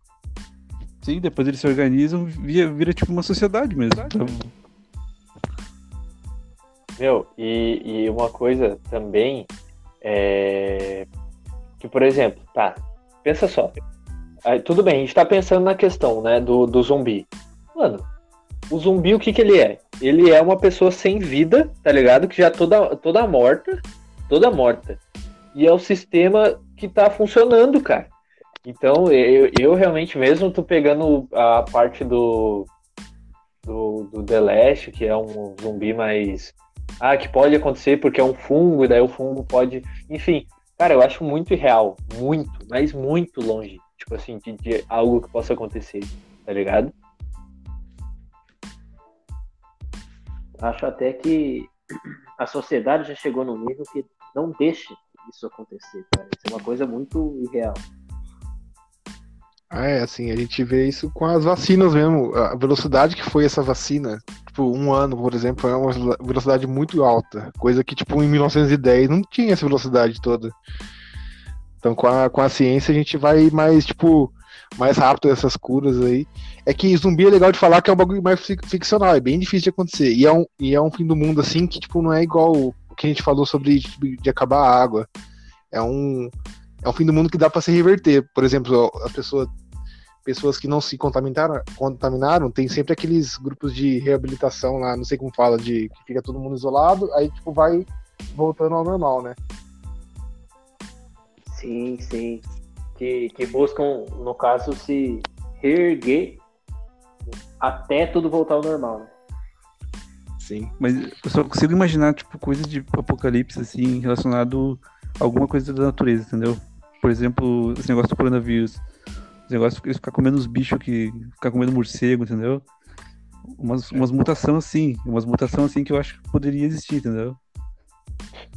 Sim, depois eles se organizam, vira, vira tipo uma sociedade mesmo. Então, Meu, e, e uma coisa também é que, por exemplo, tá, pensa só. Aí, tudo bem, a gente tá pensando na questão, né, do, do zumbi. Mano, o zumbi, o que que ele é? Ele é uma pessoa sem vida, tá ligado? Que já toda, toda morta, toda morta. E é o sistema que tá funcionando, cara. Então, eu, eu realmente, mesmo tô pegando a parte do, do, do The Last, que é um zumbi mais ah, que pode acontecer porque é um fungo, e daí o fungo pode. Enfim, cara, eu acho muito irreal. Muito, mas muito longe. Tipo assim, de, de algo que possa acontecer, tá ligado? Acho até que a sociedade já chegou num nível que não deixa isso acontecer, cara. Isso é uma coisa muito irreal. Ah, é, assim, a gente vê isso com as vacinas mesmo. A velocidade que foi essa vacina, tipo, um ano, por exemplo, é uma velocidade muito alta. Coisa que, tipo, em 1910 não tinha essa velocidade toda. Então, com a, com a ciência, a gente vai mais, tipo, mais rápido nessas curas aí. É que zumbi é legal de falar que é um bagulho mais fic- ficcional, é bem difícil de acontecer. E é um, e é um fim do mundo, assim, que, tipo, não é igual o que a gente falou sobre tipo, de acabar a água. É um, é um fim do mundo que dá pra se reverter. Por exemplo, as pessoas pessoas que não se contaminaram, contaminaram, tem sempre aqueles grupos de reabilitação lá, não sei como fala, de que fica todo mundo isolado, aí tipo vai voltando ao normal, né? Sim, sim. Que, que buscam, no caso, se reerguer até tudo voltar ao normal, né? Sim. mas eu só consigo imaginar, tipo, coisas de apocalipse, assim, relacionado a alguma coisa da natureza, entendeu? Por exemplo, esse negócio do coronavírus. Esse negócio de ficar comendo os bichos que. ficar comendo morcego, entendeu? Umas, umas mutações assim, umas mutações assim que eu acho que poderia existir, entendeu?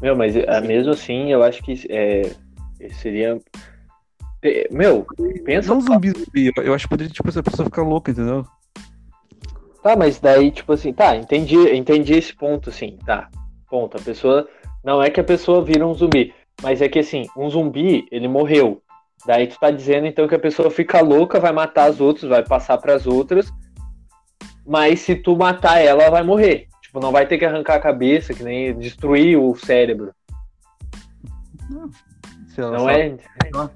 Meu, mas ah, mesmo assim, eu acho que é, seria. é, Meu, pensa. Não zumbi, zumbi, eu- acho que poderia, tipo, essa pessoa ficar louca, entendeu? Tá, mas daí, tipo assim, tá, entendi, entendi esse ponto, assim, tá. Ponto. A pessoa. Não é que a pessoa vira um zumbi, mas é que assim, um zumbi, ele morreu. Daí tu tá dizendo então que a pessoa fica louca, vai matar as outras, vai passar pras outras. Mas se tu matar ela, ela vai morrer. Tipo, não vai ter que arrancar a cabeça, que nem destruir o cérebro. Se ela Não só- é.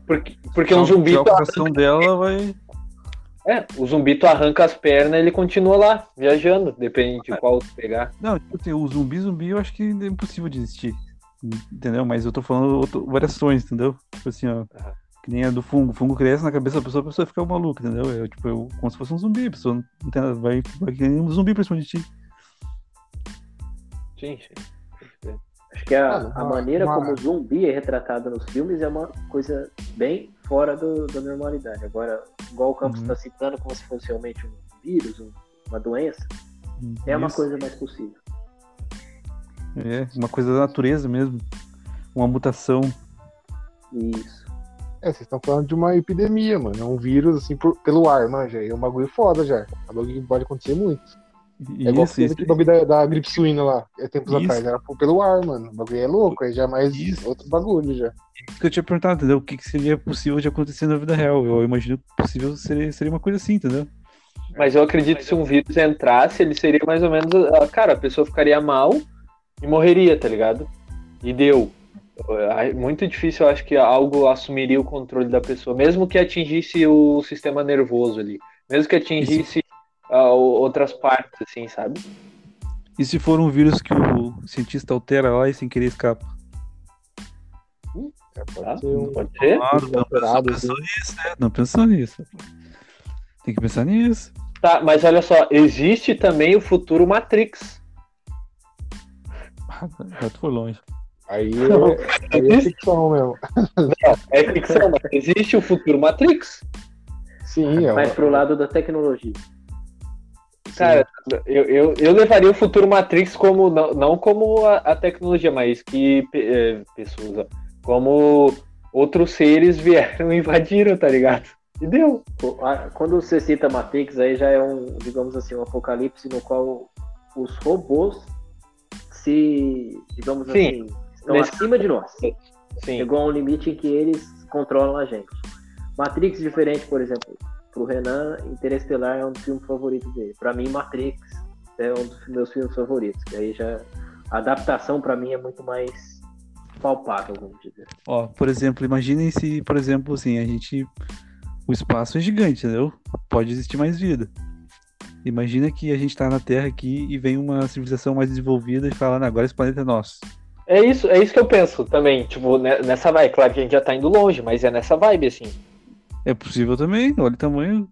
Porque, porque só um zumbi. tiver Tu, o coração dela vai. é, o zumbi tu arranca as pernas, ele continua lá, viajando, depende de qual tu pegar. Não, tipo assim, o zumbi, zumbi eu acho que é impossível de existir. Entendeu? Mas eu tô falando variações, entendeu? Tipo assim, ó. Aham. Que nem a do fungo. O fungo cresce na cabeça da pessoa, a pessoa fica maluca, entendeu? É tipo, é como se fosse um zumbi, a pessoa não tem nada, vai, vai que nem um zumbi pra cima de ti. Sim, sim. Acho que a, Ah, a maneira uma- como o zumbi é retratado nos filmes é uma coisa bem fora do- da normalidade. Agora, igual o Campos Uhum. está citando como se fosse realmente um vírus, um- uma doença, é uma Isso. coisa mais possível. É, uma coisa da natureza mesmo. Uma mutação. Isso. É, vocês estão falando de uma epidemia, mano. É um vírus, assim, por- pelo ar, manja. É um bagulho foda já. É um bagulho que pode acontecer muito. É igual Isso, isso. bagulho da, da gripe suína lá, é tempos Isso. atrás. Era pelo ar, mano. O bagulho é louco, aí já é mais Isso. outro bagulho já. que eu tinha perguntado, entendeu? O que, que seria possível de acontecer na vida real? Eu imagino que possível seria, seria uma coisa assim, entendeu? Mas eu acredito que se um vírus entrasse, ele seria mais ou menos. ah, Cara, a pessoa ficaria mal e morreria, tá ligado? E deu. É Muito difícil, eu acho que algo assumiria o controle da pessoa, mesmo que atingisse o sistema nervoso ali, mesmo que atingisse o- outras partes, assim, sabe? E se for um vírus que o cientista altera lá e sem querer escapa? Pode Tá? ser um Pode ser? Claro, não pensou nisso, né? Não pensou nisso. Tem que pensar nisso. Tá, mas olha só, existe também o futuro Matrix. Já tu foi longe. Aí é, aí é ficção mesmo. É ficção, mas existe o futuro Matrix. Sim, é uma- pro lado da tecnologia. Cara, eu, eu, eu levaria o futuro Matrix como, não, não como a, a tecnologia, mas que eh, pessoas, como outros seres vieram e invadiram, tá ligado? E deu. Quando você cita Matrix, aí já é um, digamos assim, um apocalipse no qual os robôs se, digamos Sim. assim, estão Nesse- acima de nós. Sim. Chegou a um limite em que eles controlam a gente. Matrix diferente, por exemplo, pro Renan, Interestelar é um dos filmes favoritos dele. Pra mim, Matrix é um dos meus filmes favoritos. Que aí já a adaptação pra mim é muito mais palpável, vamos dizer. Ó, por exemplo, imaginem se, por exemplo, assim, a gente. O espaço é gigante, entendeu? Pode existir mais vida. Imagina que a gente tá na Terra aqui e vem uma civilização mais desenvolvida e fala, "Não, agora esse planeta é nosso. É isso, é isso que eu penso também. Tipo, ne- nessa vibe. Claro que a gente já tá indo longe, mas é nessa vibe, assim. É possível também, olha o tamanho.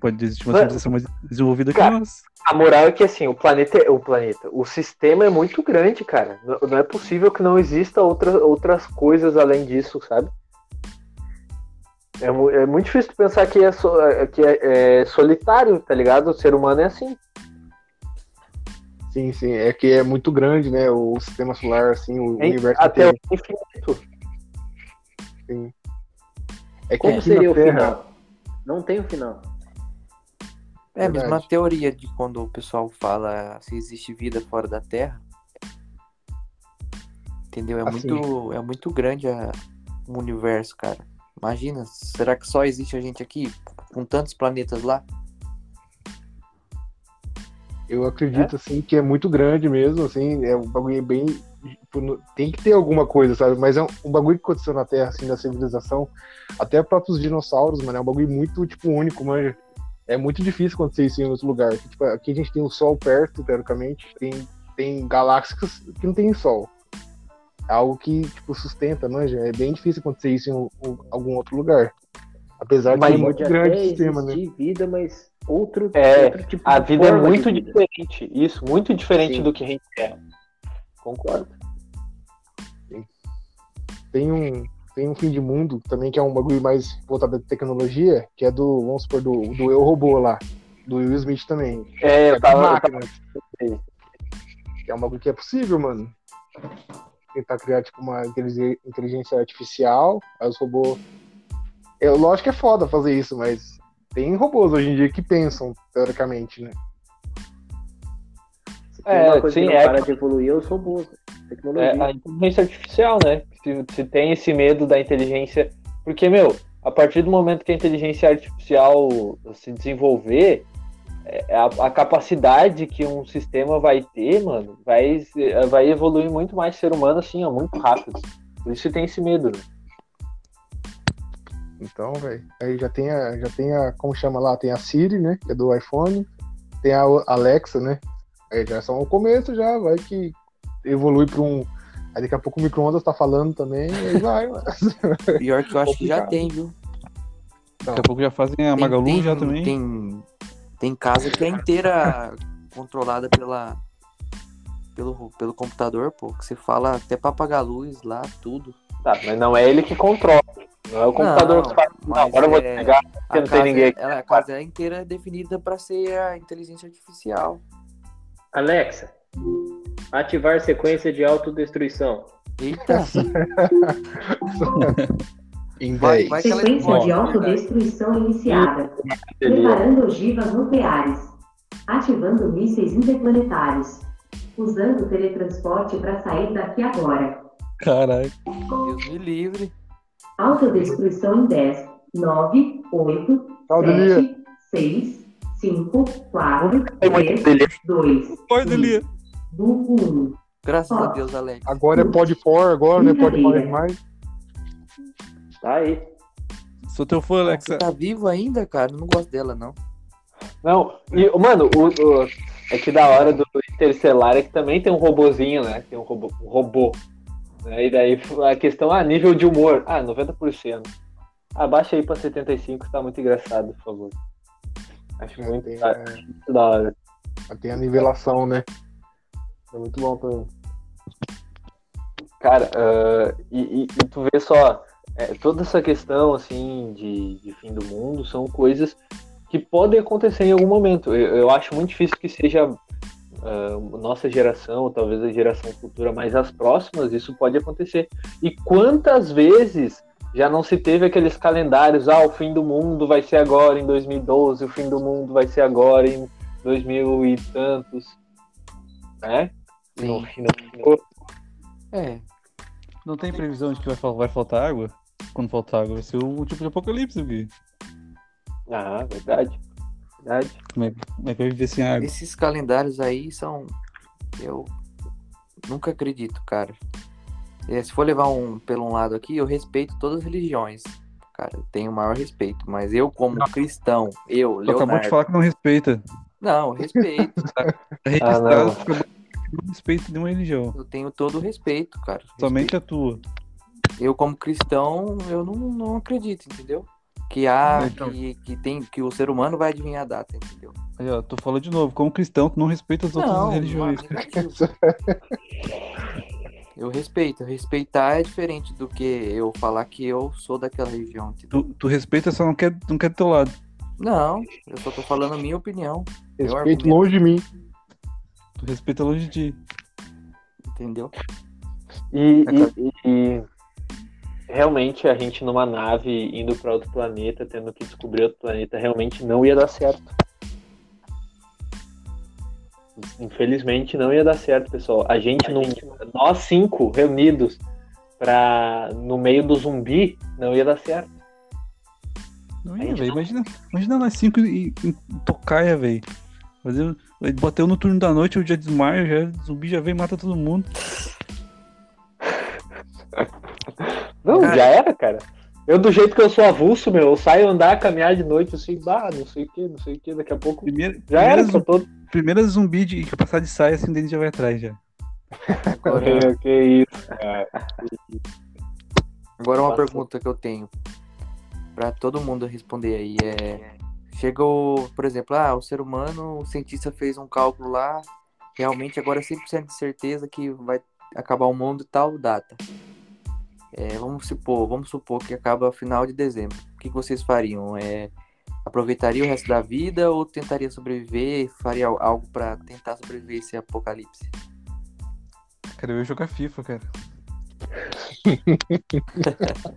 Pode existir uma civilização mais desenvolvida que Cara, nós. A moral é que assim, o planeta, é- o planeta, o sistema é muito grande, cara. Não, não é possível que não exista outra, outras coisas além disso, sabe? É, é muito difícil pensar que, é, so- é- que é, é solitário, tá ligado? O ser humano é assim. Sim, sim. É que é muito grande, né? O sistema solar, assim, o Hein? universo Até o inteiro. infinito. É que Como seria o Terra, final? Não tem o final. É a mesma Verdade. teoria de quando o pessoal fala se existe vida fora da Terra. Entendeu? É, Assim. muito, é muito grande a- o universo, cara. Imagina, será que só existe a gente aqui? Com tantos planetas lá? Eu acredito, assim, que é muito grande mesmo, assim, é um bagulho bem... tipo, Tem que ter alguma coisa, sabe? Mas é um, um bagulho que aconteceu na Terra, assim, da civilização, até próprios dinossauros, mano, é um bagulho muito, tipo, único, manja. É muito difícil acontecer isso em outro lugar. Tipo, aqui a gente tem o Sol perto, teoricamente, tem, tem galáxias que não tem Sol. É algo que, tipo, sustenta, manja. É bem difícil acontecer isso em um- algum outro lugar. Apesar de Mas ser Pode muito grande sistema, né? vida, mas outro, É, outro tipo A de vida é forma de muito vida. diferente. Isso, muito diferente Sim. do que a gente quer. Concordo. tem um tem um fim de mundo também que é um bagulho mais voltado à tecnologia, que é do, vamos supor, do, do Eu Robô lá, do Will Smith também. É, eu É tava, eu máquina. tava- Que é um bagulho que é possível, mano. Tentar criar, tipo, uma inteligência artificial, aí os robôs. É, lógico que é foda fazer isso, mas tem robôs hoje em dia que pensam, teoricamente, né? É, uma coisa sim, que não é. para de evoluir, é os robôs. né? Tecnologia. É, a inteligência artificial, né? Se, se tem esse medo da inteligência. Porque, meu, a partir do momento que a inteligência artificial se desenvolver, é, a, a capacidade que um sistema vai ter, mano, vai, vai evoluir muito mais ser humano, assim, ó, muito rápido. Por isso tem esse medo, né? Então, velho. Aí já tem a. Já tem a. Como chama lá? Tem a Siri, né? Que é do iPhone. Tem a Alexa, né? Aí já são o começo, já. Vai que evolui pra um. Aí daqui a pouco o micro-ondas tá falando também, e aí vai, mano. Pior que eu acho que já tem, viu? Daqui a pouco já fazem a Tem- Magalu tem, já também. Tem, tem casa que é inteira controlada pela, pelo, pelo computador, pô. Que você fala até pra apagar a luz lá, tudo. Tá, mas não é ele que controla. Não é o computador Não, que fala, não, agora eu vou é- pegar, A porque não tem ninguém. ela, a casa é inteira definida pra ser a inteligência artificial. Alexa, ativar sequência de autodestruição. Eita, Em vai, 10. vai Sequência de né, autodestruição iniciada. Preparando ogivas nucleares. Ativando mísseis interplanetários. Usando teletransporte para sair daqui agora. Caralho. Deus me livre. Autodestruição em 10, 9, 8, Tchau, Delia. 7, 6, 5, 4, Tem muito 3, dele. 2, Oi, Delia. Burro 1. Graças Ó. a Deus, Alex. Agora é pod for, agora não é pod Brincadeira. mais. Tá aí. Sou teu fã, Alexa. Você tá vivo ainda, cara? Não gosto dela, não. Não, e, mano, o, o- é que da hora do Interstellar é que também tem um robozinho, né? Tem um robô. Um robô. Aí daí a questão, ah, nível de humor. Ah, 90%. Abaixa aí pra 75, tá muito engraçado, por favor. Acho muito, Tem, ah, muito da hora. tem a nivelação, né? É muito bom também. Cara, ah, e, e- e tu vê só, é, toda essa questão, assim, de, de fim do mundo são coisas que podem acontecer em algum momento. Eu, eu acho muito difícil que seja ah, nossa geração, ou talvez a geração futura, mas as próximas, isso pode acontecer. E quantas vezes já não se teve aqueles calendários, ah, o fim do mundo vai ser agora em 2012, o fim do mundo vai ser agora em 2000 e tantos, né? No fim do É, Não tem previsão de que vai, vai faltar água? Quando faltar água, vai ser o tipo de apocalipse, Gui. Ah, verdade. Verdade. Como é, como é que vai viver sem água? esses calendários aí são. Eu nunca acredito, cara. É, se for levar um pelo um lado aqui, eu respeito todas as religiões. Cara, eu tenho o maior respeito. Mas eu, como cristão, eu, Tu acabou de Leonardo. falar que não respeita. Não, respeito. Tá Ah, não. acabou de não nenhuma religião. eu tenho todo o respeito, cara. Somente a tua. eu como cristão, eu não, não acredito, entendeu? Que há, Então. que, que tem, que o ser humano vai adivinhar a data, entendeu? Aí, ó, tu falou de novo, como cristão, tu não respeita as outras Não, religiões. não é negativo. Eu respeito, respeitar é diferente do que eu falar que eu sou daquela religião, entendeu? Tu, tu respeita, só não quer, não quer do teu lado. Não, eu só tô falando a minha opinião, Respeito longe de mim. Tu respeita longe de ti. entendeu? E, É, cara. e- e realmente a gente numa nave indo para outro planeta, tendo que descobrir outro planeta, realmente não ia dar certo. Infelizmente não ia dar certo, pessoal. A gente não, nós cinco reunidos para no meio do zumbi não ia dar certo. Não A ia, gente velho. não- Imagina, imagina nós cinco em, em tocaia, velho. Bateu no turno da noite, eu já desmaio, já, o zumbi já vem e mata todo mundo. Não, Cara. já era, cara. Eu, do jeito que eu sou avulso, meu, eu saio andar, caminhar de noite, assim, bah, não sei o que, não sei o que, daqui a pouco. Primeira, Já era, primeira, só zu- todo. primeira zumbi de, que passar de saia, assim, dele já vai atrás já. Agora, que isso, cara. agora uma Passou. pergunta que eu tenho pra todo mundo responder aí é chegou, por exemplo, ah, o ser humano, o cientista fez um cálculo lá, realmente agora é 100% de certeza que vai acabar o mundo e tal data. É, vamos supor, vamos supor que acaba final de dezembro. O que, que vocês fariam? É, aproveitaria o resto da vida ou tentaria sobreviver? Faria al- algo pra tentar sobreviver esse apocalipse? Cara, eu ia jogar FIFA, cara.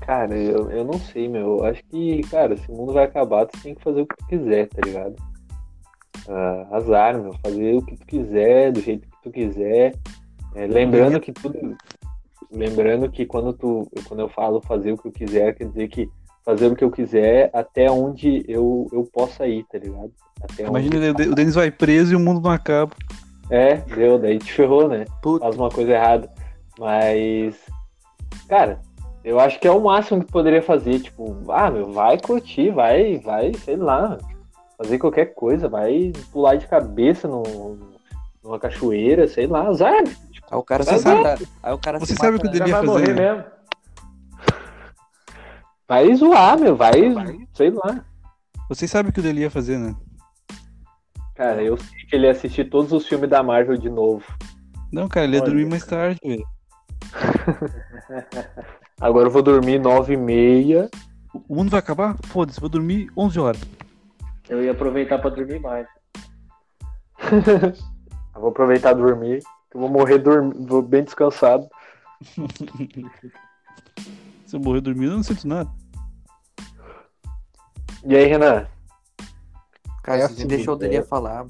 Cara, eu, eu não sei, meu. Eu acho que, cara, se o mundo vai acabar, tu tem que fazer o que tu quiser, tá ligado? Ah, azar, meu. Fazer o que tu quiser, do jeito que tu quiser. É, lembrando que tudo. Lembrando que quando tu. Quando eu falo fazer o que eu quiser, quer dizer que fazer o que eu quiser até onde eu, eu possa ir, tá ligado? Até onde- Imagina, o Denis vai preso e o mundo não acaba. É, deu, daí te ferrou, né? Puta, faz uma coisa errada. Mas, cara, eu acho que é o máximo que poderia fazer. Tipo, ah, meu, vai curtir, vai, vai, sei lá, fazer qualquer coisa, vai pular de cabeça no, numa cachoeira, sei lá, azar. Tipo, aí o cara é. mata. Aí o cara Você se sabe o que eu né? Devia vai fazer, morrer mesmo. vai zoar, meu, vai, sei lá. Vocês sabem o que o Deli ia fazer, né? Cara, eu sei que ele ia assistir todos os filmes da Marvel de novo. Não, cara, ele ia Olha, dormir mais tarde, velho. Agora eu vou dormir nove e meia. O mundo vai acabar? Foda-se, vou dormir 11 horas. Eu ia aproveitar pra dormir mais. Eu vou aproveitar e dormir. Que Eu vou morrer dormi- vou bem descansado. Se eu morrer dormindo, eu não sinto nada. E aí, Renan? Cara, É você assim, deixou o é. Delia falar.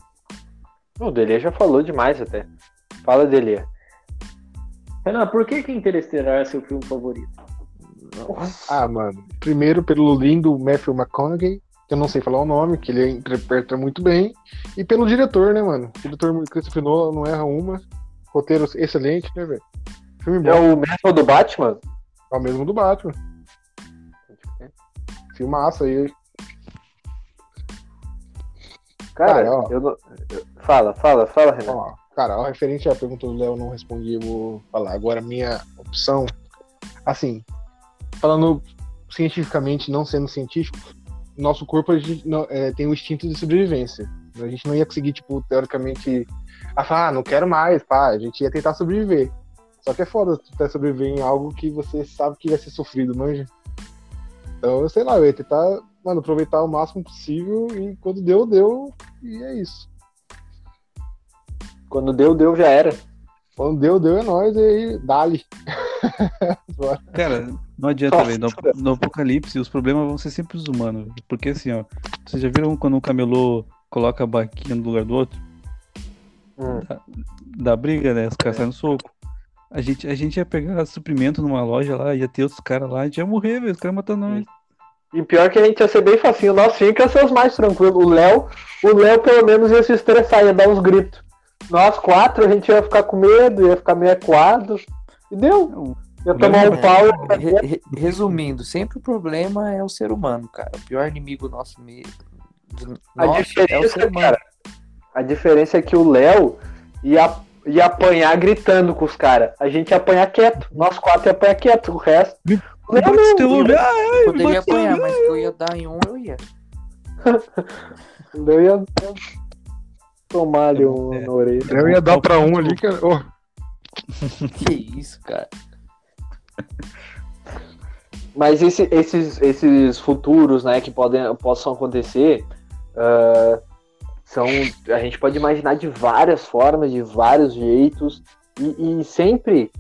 O Delia já falou demais até. Fala, Delia. Renan, por que que Interestelar é seu filme favorito? Ah, mano. Primeiro pelo lindo Matthew McConaughey, que eu não sei falar o nome, que ele interpreta muito bem. E pelo diretor, né, mano? O diretor Christopher Nolan não erra uma. Roteiro excelente, né, velho? Filme É bom, o mesmo do Batman? é o mesmo do Batman. Filmaço aí. Cara, Cara, ó. eu não... Fala, fala, fala, Renan. Ó, Cara, ó, referente à pergunta do Léo, não respondi, eu vou falar. Agora, minha opção, assim, falando cientificamente, não sendo científico, nosso corpo gente não- é, tem o instinto de sobrevivência. A gente não ia conseguir, tipo, teoricamente, ah, falar, ah, não quero mais, pá, a gente ia tentar sobreviver. Só que é foda tentar sobreviver em algo que você sabe que vai ser sofrido, manja? Então, eu sei lá, eu ia tentar, mano, aproveitar o máximo possível e quando deu, deu, e é isso. Quando deu, deu, já era. Quando deu, deu é nóis, e aí, dali. Cara, não adianta, velho. No, no apocalipse, os problemas vão ser sempre os humanos. Porque assim, ó. Vocês já viram quando um camelô coloca a barquinha no lugar do outro? Hum. Da briga, né? Os caras saem no soco. A gente, a gente ia pegar suprimento numa loja lá, ia ter outros caras lá, a gente ia morrer, velho. Os caras matando nós. E pior que a gente ia ser bem facinho. Nós ser os mais tranquilos. O Léo, o Léo pelo menos ia se estressar, ia dar uns gritos. Nós quatro, a gente ia ficar com medo, ia ficar meio equado. E deu. Ia tomar um pau. resumindo, sempre o problema é o ser humano, cara. O pior inimigo nosso mesmo. A é o diferença, humano. cara, a diferença é que o Léo ia, ia apanhar gritando com os caras. A gente ia apanhar quieto. Nós quatro ia apanhar quieto. O resto. O Léo não, olho. Ah, ai, Poderia apanhar, mas que eu ia dar em um, eu ia. o Léo ia tomar ali um É. na orelha. Eu ia dar pra um ali, cara. Ô, Que isso, cara. Mas esse- esses, esses futuros, né, que podem, possam acontecer, ah, são, a gente pode imaginar de várias formas, de vários jeitos, e, e sempre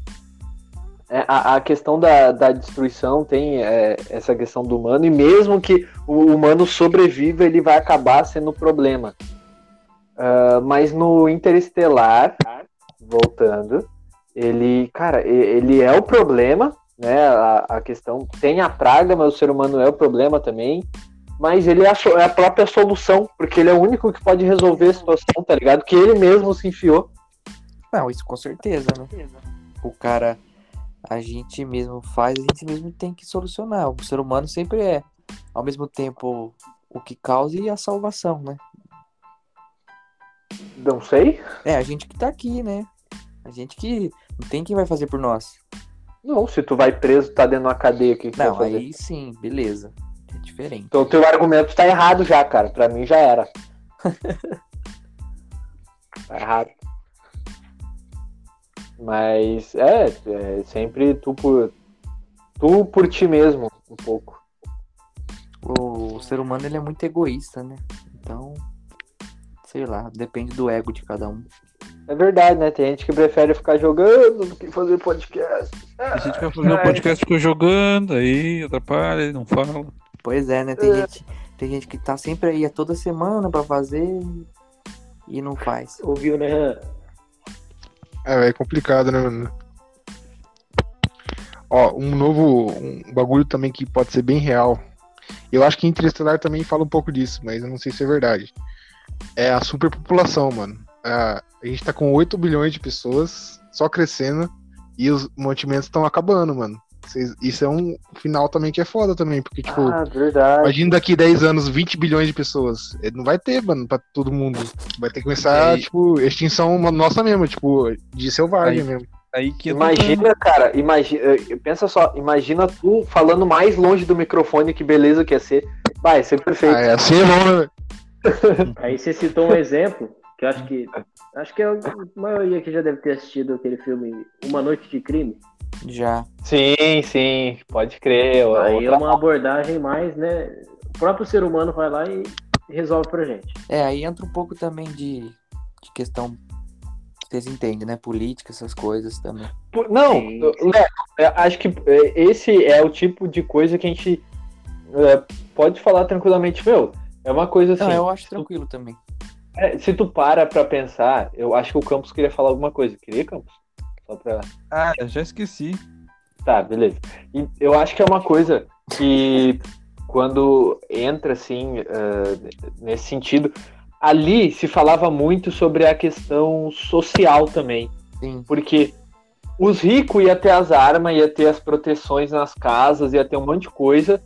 é, a, a questão da, da destruição tem é, essa questão do humano, e mesmo que o humano sobreviva, ele vai acabar sendo problema. Ah, mas no Interestelar, voltando, ele, cara, ele é o problema, né? A, a questão tem a praga, mas o ser humano é o problema também. Mas ele é a, é a própria solução, porque ele é o único que pode resolver a situação, tá ligado? Que ele mesmo se enfiou. Não, isso com certeza, né? O cara, a gente mesmo faz, a gente mesmo tem que solucionar. O ser humano sempre é, ao mesmo tempo, o que causa e a salvação, né? Não sei. É, a gente que tá aqui, né? A gente que não tem quem vai fazer por nós. Não, se tu vai preso, tá dentro de uma cadeia, o que, que tu Não, vai fazer? aí sim, beleza. É diferente. Então o teu argumento tá errado já, cara. Pra mim já era. tá errado. Mas é, é sempre tu por. Tu por ti mesmo, um pouco. O ser humano, ele é muito egoísta, né? Então, sei lá, depende do ego de cada um. É verdade, né? Tem gente que prefere ficar jogando do que fazer podcast. A gente vai fazer um podcast ficou jogando, aí atrapalha, não fala. Pois é, né? Tem, gente, tem gente que tá sempre aí, é toda semana pra fazer e não faz. Ouviu, né? É, é complicado, né, mano? Ó, um novo um bagulho também que pode ser bem real. Eu acho que Interestelar também fala um pouco disso, mas eu não sei se é verdade. É a superpopulação, mano. A, a gente tá com 8 bilhões de pessoas, só crescendo, e os mantimentos estão acabando, mano. Isso é um final também que é foda também, porque, tipo, Ah, verdade. imagina daqui 10 anos 20 bilhões de pessoas. É, Não vai ter, mano, pra todo mundo. Vai ter que começar, Aí- tipo, extinção nossa mesmo, tipo, de selvagem Aí- mesmo. Aí que Imagina, cara, imagina, pensa só, imagina tu falando mais longe do microfone, que beleza que ia ser. Vai ser perfeito. Ah, é assim é bom, né? Aí você citou um exemplo que eu acho que acho que a maioria aqui já deve ter assistido aquele filme Uma Noite de Crime. Já. Sim, sim, pode crer. Aí é Outra- uma abordagem mais, né? O próprio ser humano vai lá e resolve pra gente. É, aí entra um pouco também de, de questão. Vocês entendem, né? Política, essas coisas também. Por- Não, eu acho que é, esse é o tipo de coisa que a gente é, pode falar tranquilamente, meu. É uma coisa assim. Não, eu acho tranquilo também. é, se tu para pra pensar, eu acho que o Campos queria falar alguma coisa. Queria, Campos? Só pra. Ah, já esqueci. Tá, beleza. E eu acho que é uma coisa que quando entra assim eh, nesse sentido, ali se falava muito sobre a questão social também, Sim. porque os ricos ia ter as armas, ia ter as proteções nas casas, ia ter um monte de coisa,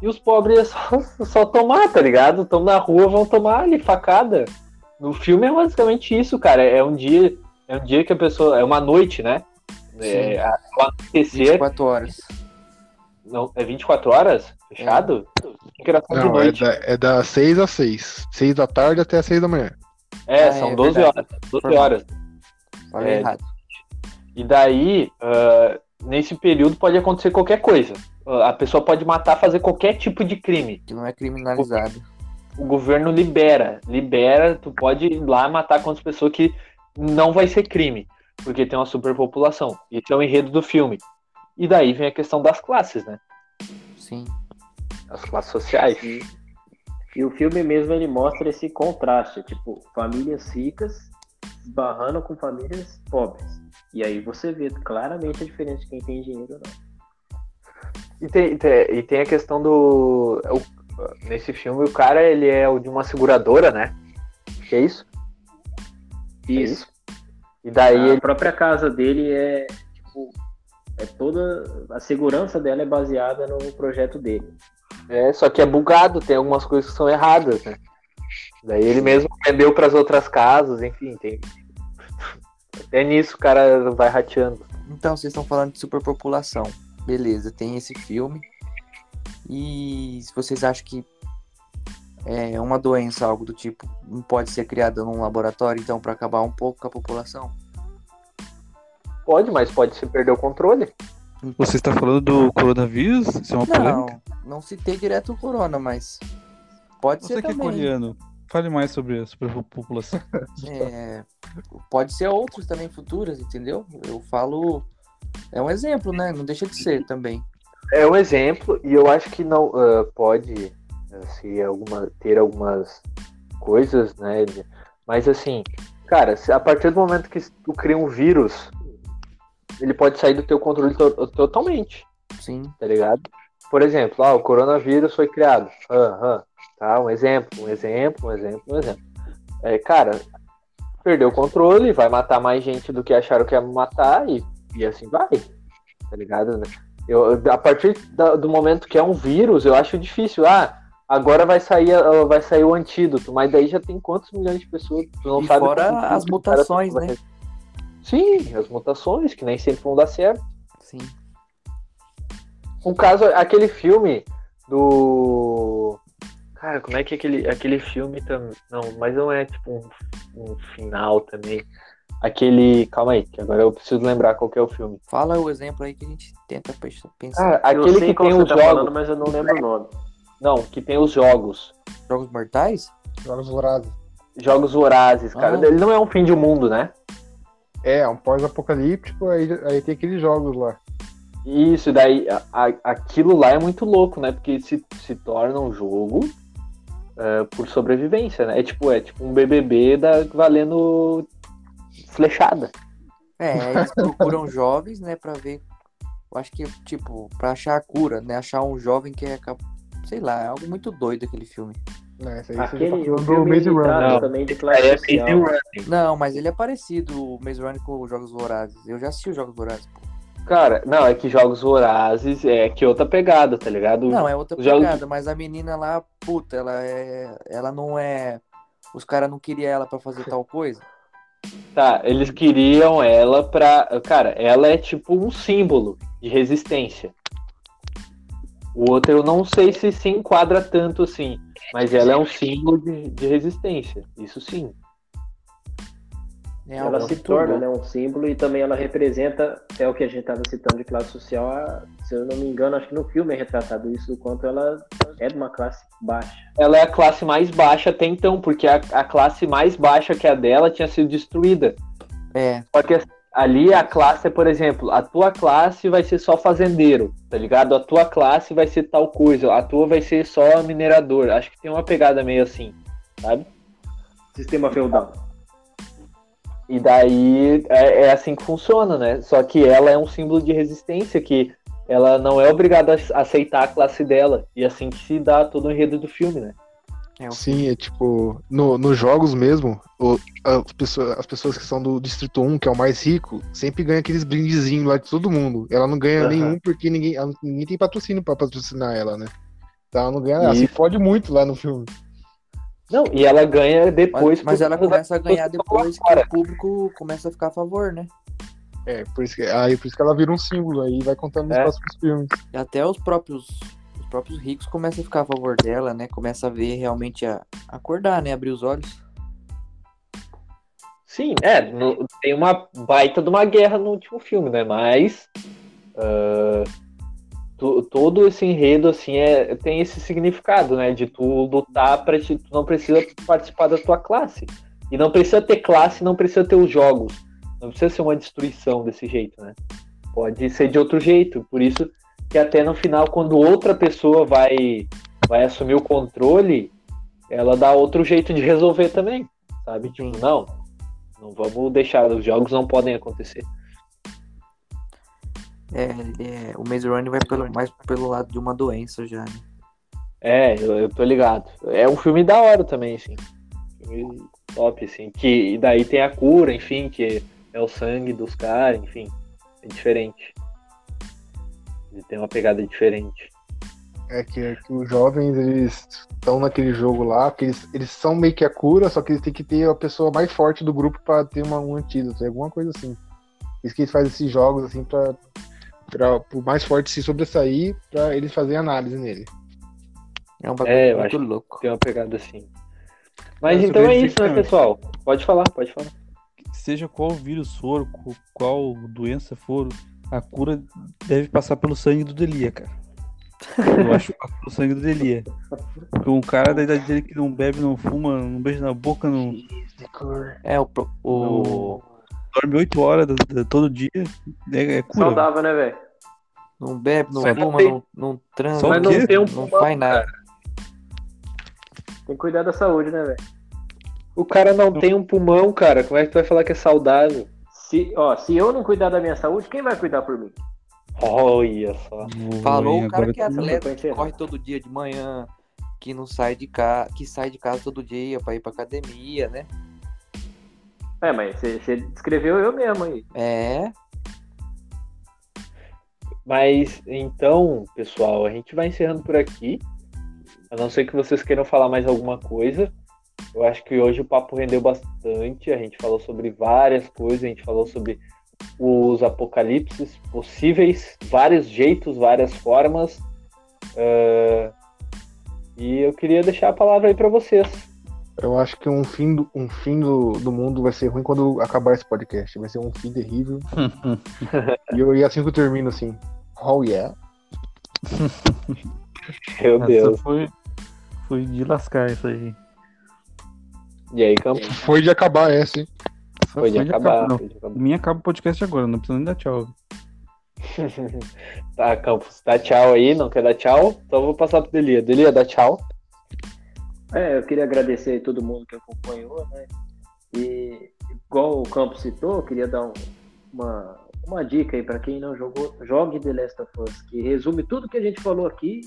e os pobres ia só, só tomar, tá ligado? Estão na rua, vão tomar ali facada. No filme é basicamente isso, cara. É um dia É um dia que a pessoa. É uma noite, né? É, a- ao anoitecer. 24 horas. Não, é 24 horas? Fechado? De Não, é, da, é das 6 às 6. 6 da tarde até as 6 da manhã. É, Ah, são é 12 verdade. horas. 12 Foi mal. horas. Falei É, errado. E daí, ah, nesse período pode acontecer qualquer coisa. A pessoa pode matar, fazer qualquer tipo de crime. Que não é criminalizado. O governo libera. Libera, tu pode ir lá matar quantas pessoas que não vai ser crime. Porque tem uma superpopulação. Esse é o enredo do filme. E daí vem a questão das classes, né? Sim. As classes sociais. E, e o filme mesmo ele mostra esse contraste, tipo, famílias ricas esbarrando com famílias pobres. E aí você vê claramente a diferença de quem tem dinheiro ou não. E tem, tem- e tem a questão do. o- nesse filme, o cara ele é o de uma seguradora, né? Que é isso? Isso. E daí a ele. própria casa dele é, tipo, é toda. A segurança dela é baseada no projeto dele. É, só que é bugado, tem algumas coisas que são erradas, né? Daí ele mesmo vendeu para as outras casas, enfim, tem. Até nisso o cara vai rateando. Então, vocês estão falando de superpopulação. Beleza, tem esse filme. E se vocês acham que é uma doença, algo do tipo, não pode ser criada num laboratório, então, para acabar um pouco com a população? Pode, mas pode se perder o controle. Você está falando do coronavírus? Isso é uma polêmica? Não, não citei direto o corona, mas pode Você ser que é também. coreano, fale mais sobre a superpopulação. É, pode ser outros também futuros, entendeu? Eu falo. É um exemplo, né? Não deixa de ser também. É um exemplo, e eu acho que não ah, pode se alguma, ter algumas coisas, né? Mas assim, cara, a partir do momento que tu cria um vírus, ele pode sair do teu controle to- totalmente, Sim. tá ligado? Por exemplo, ah, o coronavírus foi criado. Ah, tá, um exemplo, um exemplo, um exemplo, um exemplo. É, cara, perdeu o controle, vai matar mais gente do que acharam que ia matar e, e assim vai, tá ligado? né? Eu, a partir da- do momento que é um vírus, eu acho difícil. Ah, agora vai sair, vai sair o antídoto, mas daí já tem quantos milhões de pessoas? Tu não E sabe fora as mutações, né? vai- Sim, as mutações, que nem sempre vão dar certo. Sim. Um caso, aquele filme do. Cara, como é que é aquele, aquele filme também. Não, mas não é tipo um, um final também. Aquele. Calma aí, que agora eu preciso lembrar qual que é o filme. Fala o exemplo aí que a gente tenta pe- pensar. Ah, eu aquele sei que qual tem você os tá jogos. falando, mas eu não lembro o nome. Não, que tem os jogos. Jogos mortais? Jogos Vorazes. Jogos vorazes, cara. Ah. Ele não é um fim de mundo, né? É, um pós-apocalíptico, aí, aí tem aqueles jogos lá. Isso, daí a- a- aquilo lá é muito louco, né? Porque se, se torna um jogo é, por sobrevivência, né? É tipo, é tipo um BBB da, valendo flechada. É, eles procuram jovens, né, pra ver. Eu acho que, tipo, pra achar a cura, né? Achar um jovem que é. cap- Sei lá, é algo muito doido aquele filme. Esse aí você tá Aquele falando do Maze Runner. Não. também de classe é social. Runner. Não, mas ele é parecido, o Maze Runner com os Jogos Vorazes. Eu já assisti os Jogos Vorazes. pô. Cara, não, é que jogos vorazes é que outra pegada, tá ligado? Não, é outra os jogos- pegada, mas a menina lá, puta, ela é. Ela não é. Os caras não queriam ela pra fazer tal coisa. Tá, eles queriam ela pra. Cara, ela é tipo um símbolo de resistência. O outro eu não sei se se enquadra tanto assim, mas ela é um símbolo de, de resistência. Isso sim. É Ela se torna né, um símbolo e também ela representa, é o que a gente estava citando de classe social, a- se eu não me engano, acho que no filme é retratado isso, o quanto ela é de uma classe baixa. Ela é a classe mais baixa até então, porque a, a classe mais baixa que a dela tinha sido destruída. É, Só que ali a classe é, por exemplo, a tua classe vai ser só fazendeiro, tá ligado? A tua classe vai ser tal coisa, a tua vai ser só minerador. Acho que tem uma pegada meio assim, sabe? Sistema feudal. E daí é, é assim que funciona, né? Só que ela é um símbolo de resistência, que ela não é obrigada a aceitar a classe dela. E é assim que se dá todo o enredo do filme, né? É Sim, é tipo, no, nos jogos mesmo, o- as, pessoas, as pessoas que são do Distrito 1, que é o mais rico, sempre ganham aqueles brindezinhos lá de todo mundo. Ela não ganha Aham. nenhum porque ninguém, ela- ninguém tem patrocínio pra patrocinar ela, né? Então ela não ganha, ela se fode muito lá no filme. Não, e ela ganha depois. Mas, mas ela começa a ganhar depois que o público começa a ficar a favor, né? É, por isso que, aí por isso que ela vira um símbolo aí vai contando nos É. próximos filmes. E até os próprios os próprios ricos começam a ficar a favor dela, né? Começa a ver realmente a acordar, né? Abrir os olhos. Sim, é, no- tem uma baita de uma guerra no último filme, né? Mas ah, to- todo esse enredo assim é, tem esse significado, né? De tu lutar para tu não precisa participar da tua classe. E não precisa ter classe, não precisa ter os jogos. Não precisa ser uma destruição desse jeito, né? Pode ser de outro jeito. Por isso que até no final, quando outra pessoa vai, vai assumir o controle, ela dá outro jeito de resolver também. Sabe? Tipo, não, não vamos deixar, os jogos não podem acontecer. É, é- o Maze Runner vai pelo, mais pelo lado de uma doença já, né? É, eu, eu tô ligado. É um filme da hora também, assim. Filme top, assim. Que e daí tem a cura, enfim, que é o sangue dos caras, enfim. É diferente. Ele tem uma pegada diferente. É que, que os jovens, eles estão naquele jogo lá, que eles, eles são meio que a cura, só que eles têm que ter a pessoa mais forte do grupo pra ter uma, um antídoto, alguma coisa assim. Isso que eles fazem esses jogos assim pra, pra o mais forte se sobressair, pra eles fazerem análise nele. É um bagulho É, eu muito acho louco. Tem uma pegada assim. Mas eu então é isso, né, pessoal? Pode falar, pode falar. Seja qual vírus for, qual doença for, a cura deve passar pelo sangue do Delia, cara. Eu acho que passa pelo sangue do Delia. Porque um cara da idade dele que não bebe, não fuma, não beija na boca, não É, o, o, dorme 8 horas todo dia, é, é cura. Saudável, né, velho? não bebe, não Só não fuma, tem- não, não transa, não um não faz nada. Tem que cuidar da saúde, né, velho? O cara não tem um pulmão, cara. Como é que tu vai falar que é saudável? Se, ó, se eu não cuidar da minha saúde, quem vai cuidar por mim? Olha só. Falou o cara que é atleta, que corre todo dia de manhã, que não sai de casa, que sai de casa todo dia pra ir pra academia, né? É, mas você, você descreveu eu mesmo aí. É, Mas então, pessoal, a gente vai encerrando por aqui. A não ser que vocês queiram falar mais alguma coisa. Eu acho que hoje o papo rendeu bastante. A gente falou sobre várias coisas. A gente falou sobre os apocalipses possíveis, vários jeitos, várias formas. Ah, e eu queria deixar a palavra aí para vocês. Eu acho que um fim, do, um fim do, do mundo vai ser ruim quando acabar esse podcast. Vai ser um fim terrível. e, eu, e assim que eu termino assim. Oh yeah. Meu Essa Deus. foi, foi de lascar isso aí. E aí, Campos? Foi de acabar essa, hein? Foi de acabar. não. Foi de acabar. Minha acaba o podcast agora, não precisa nem dar tchau. Tá, Campos, dá tchau aí, não quer dar tchau? Então eu vou passar pro Delia. Delia, dá tchau. É, eu queria agradecer aí todo mundo que acompanhou, né? E igual o Campos citou, eu queria dar um- uma, uma dica aí para quem não jogou, jogue The Last of Us, que resume tudo que a gente falou aqui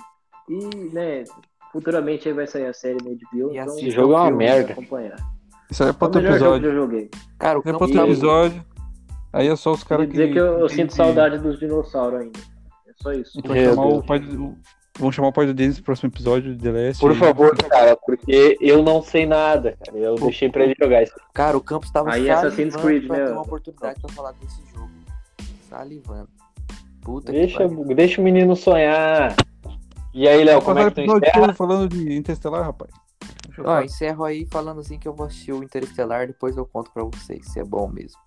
e, né, futuramente aí vai sair a série no HBO. E então Esse jogo é uma merda. Acompanhar. Isso aí é É pra outro jogo que episódio. eu joguei. cara, o É pra Campos outro episódio. Aí é só os caras que. dizer que eu, eu que- sinto que- saudade dos dinossauros ainda. É só isso. Vai Meu chamar o pai do. Vamos chamar o pai do Denis no próximo episódio de The Last. Por aí- favor, cara, porque eu não sei nada, cara. Eu deixei pra ele jogar isso. Cara, o Campos tava Aí Assassin's salivando Creed, pra né? ter uma oportunidade pra falar desse jogo. Salivando. Puta que Deixa, pariu. deixa o menino sonhar. E aí, Léo, como é que tu encerra? falando de Interstellar, rapaz. Ó, encerro aí falando assim que eu vou assistir o Interestelar, depois eu conto pra vocês se é bom mesmo.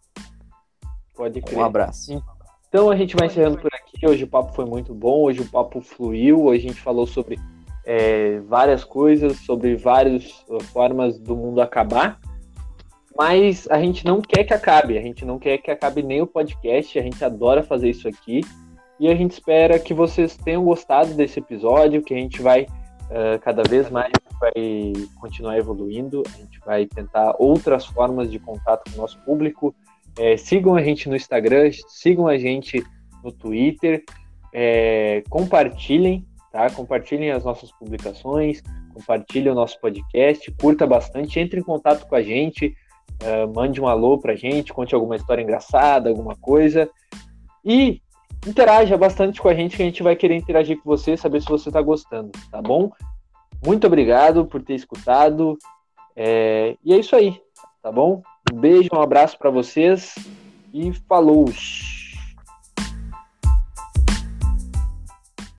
Pode crer. Um abraço. Então a gente vai encerrando por aqui. Hoje o papo foi muito bom, hoje o papo fluiu, hoje a gente falou sobre é, várias coisas, sobre várias formas do mundo acabar. Mas a gente não quer que acabe, a gente não quer que acabe nem o podcast, a gente adora fazer isso aqui. E a gente espera que vocês tenham gostado desse episódio, que a gente vai uh, cada vez mais vai continuar evoluindo, a gente vai tentar outras formas de contato com o nosso público. É, sigam a gente no Instagram, sigam a gente no Twitter, é, compartilhem, tá? Compartilhem as nossas publicações, compartilhem o nosso podcast, curta bastante, entre em contato com a gente, é, mande um alô pra gente, conte alguma história engraçada, alguma coisa. E interaja bastante com a gente, que a gente vai querer interagir com você, saber se você tá gostando, tá bom? Muito obrigado por ter escutado É, e é isso aí, tá bom? Um beijo, um abraço para vocês e falou!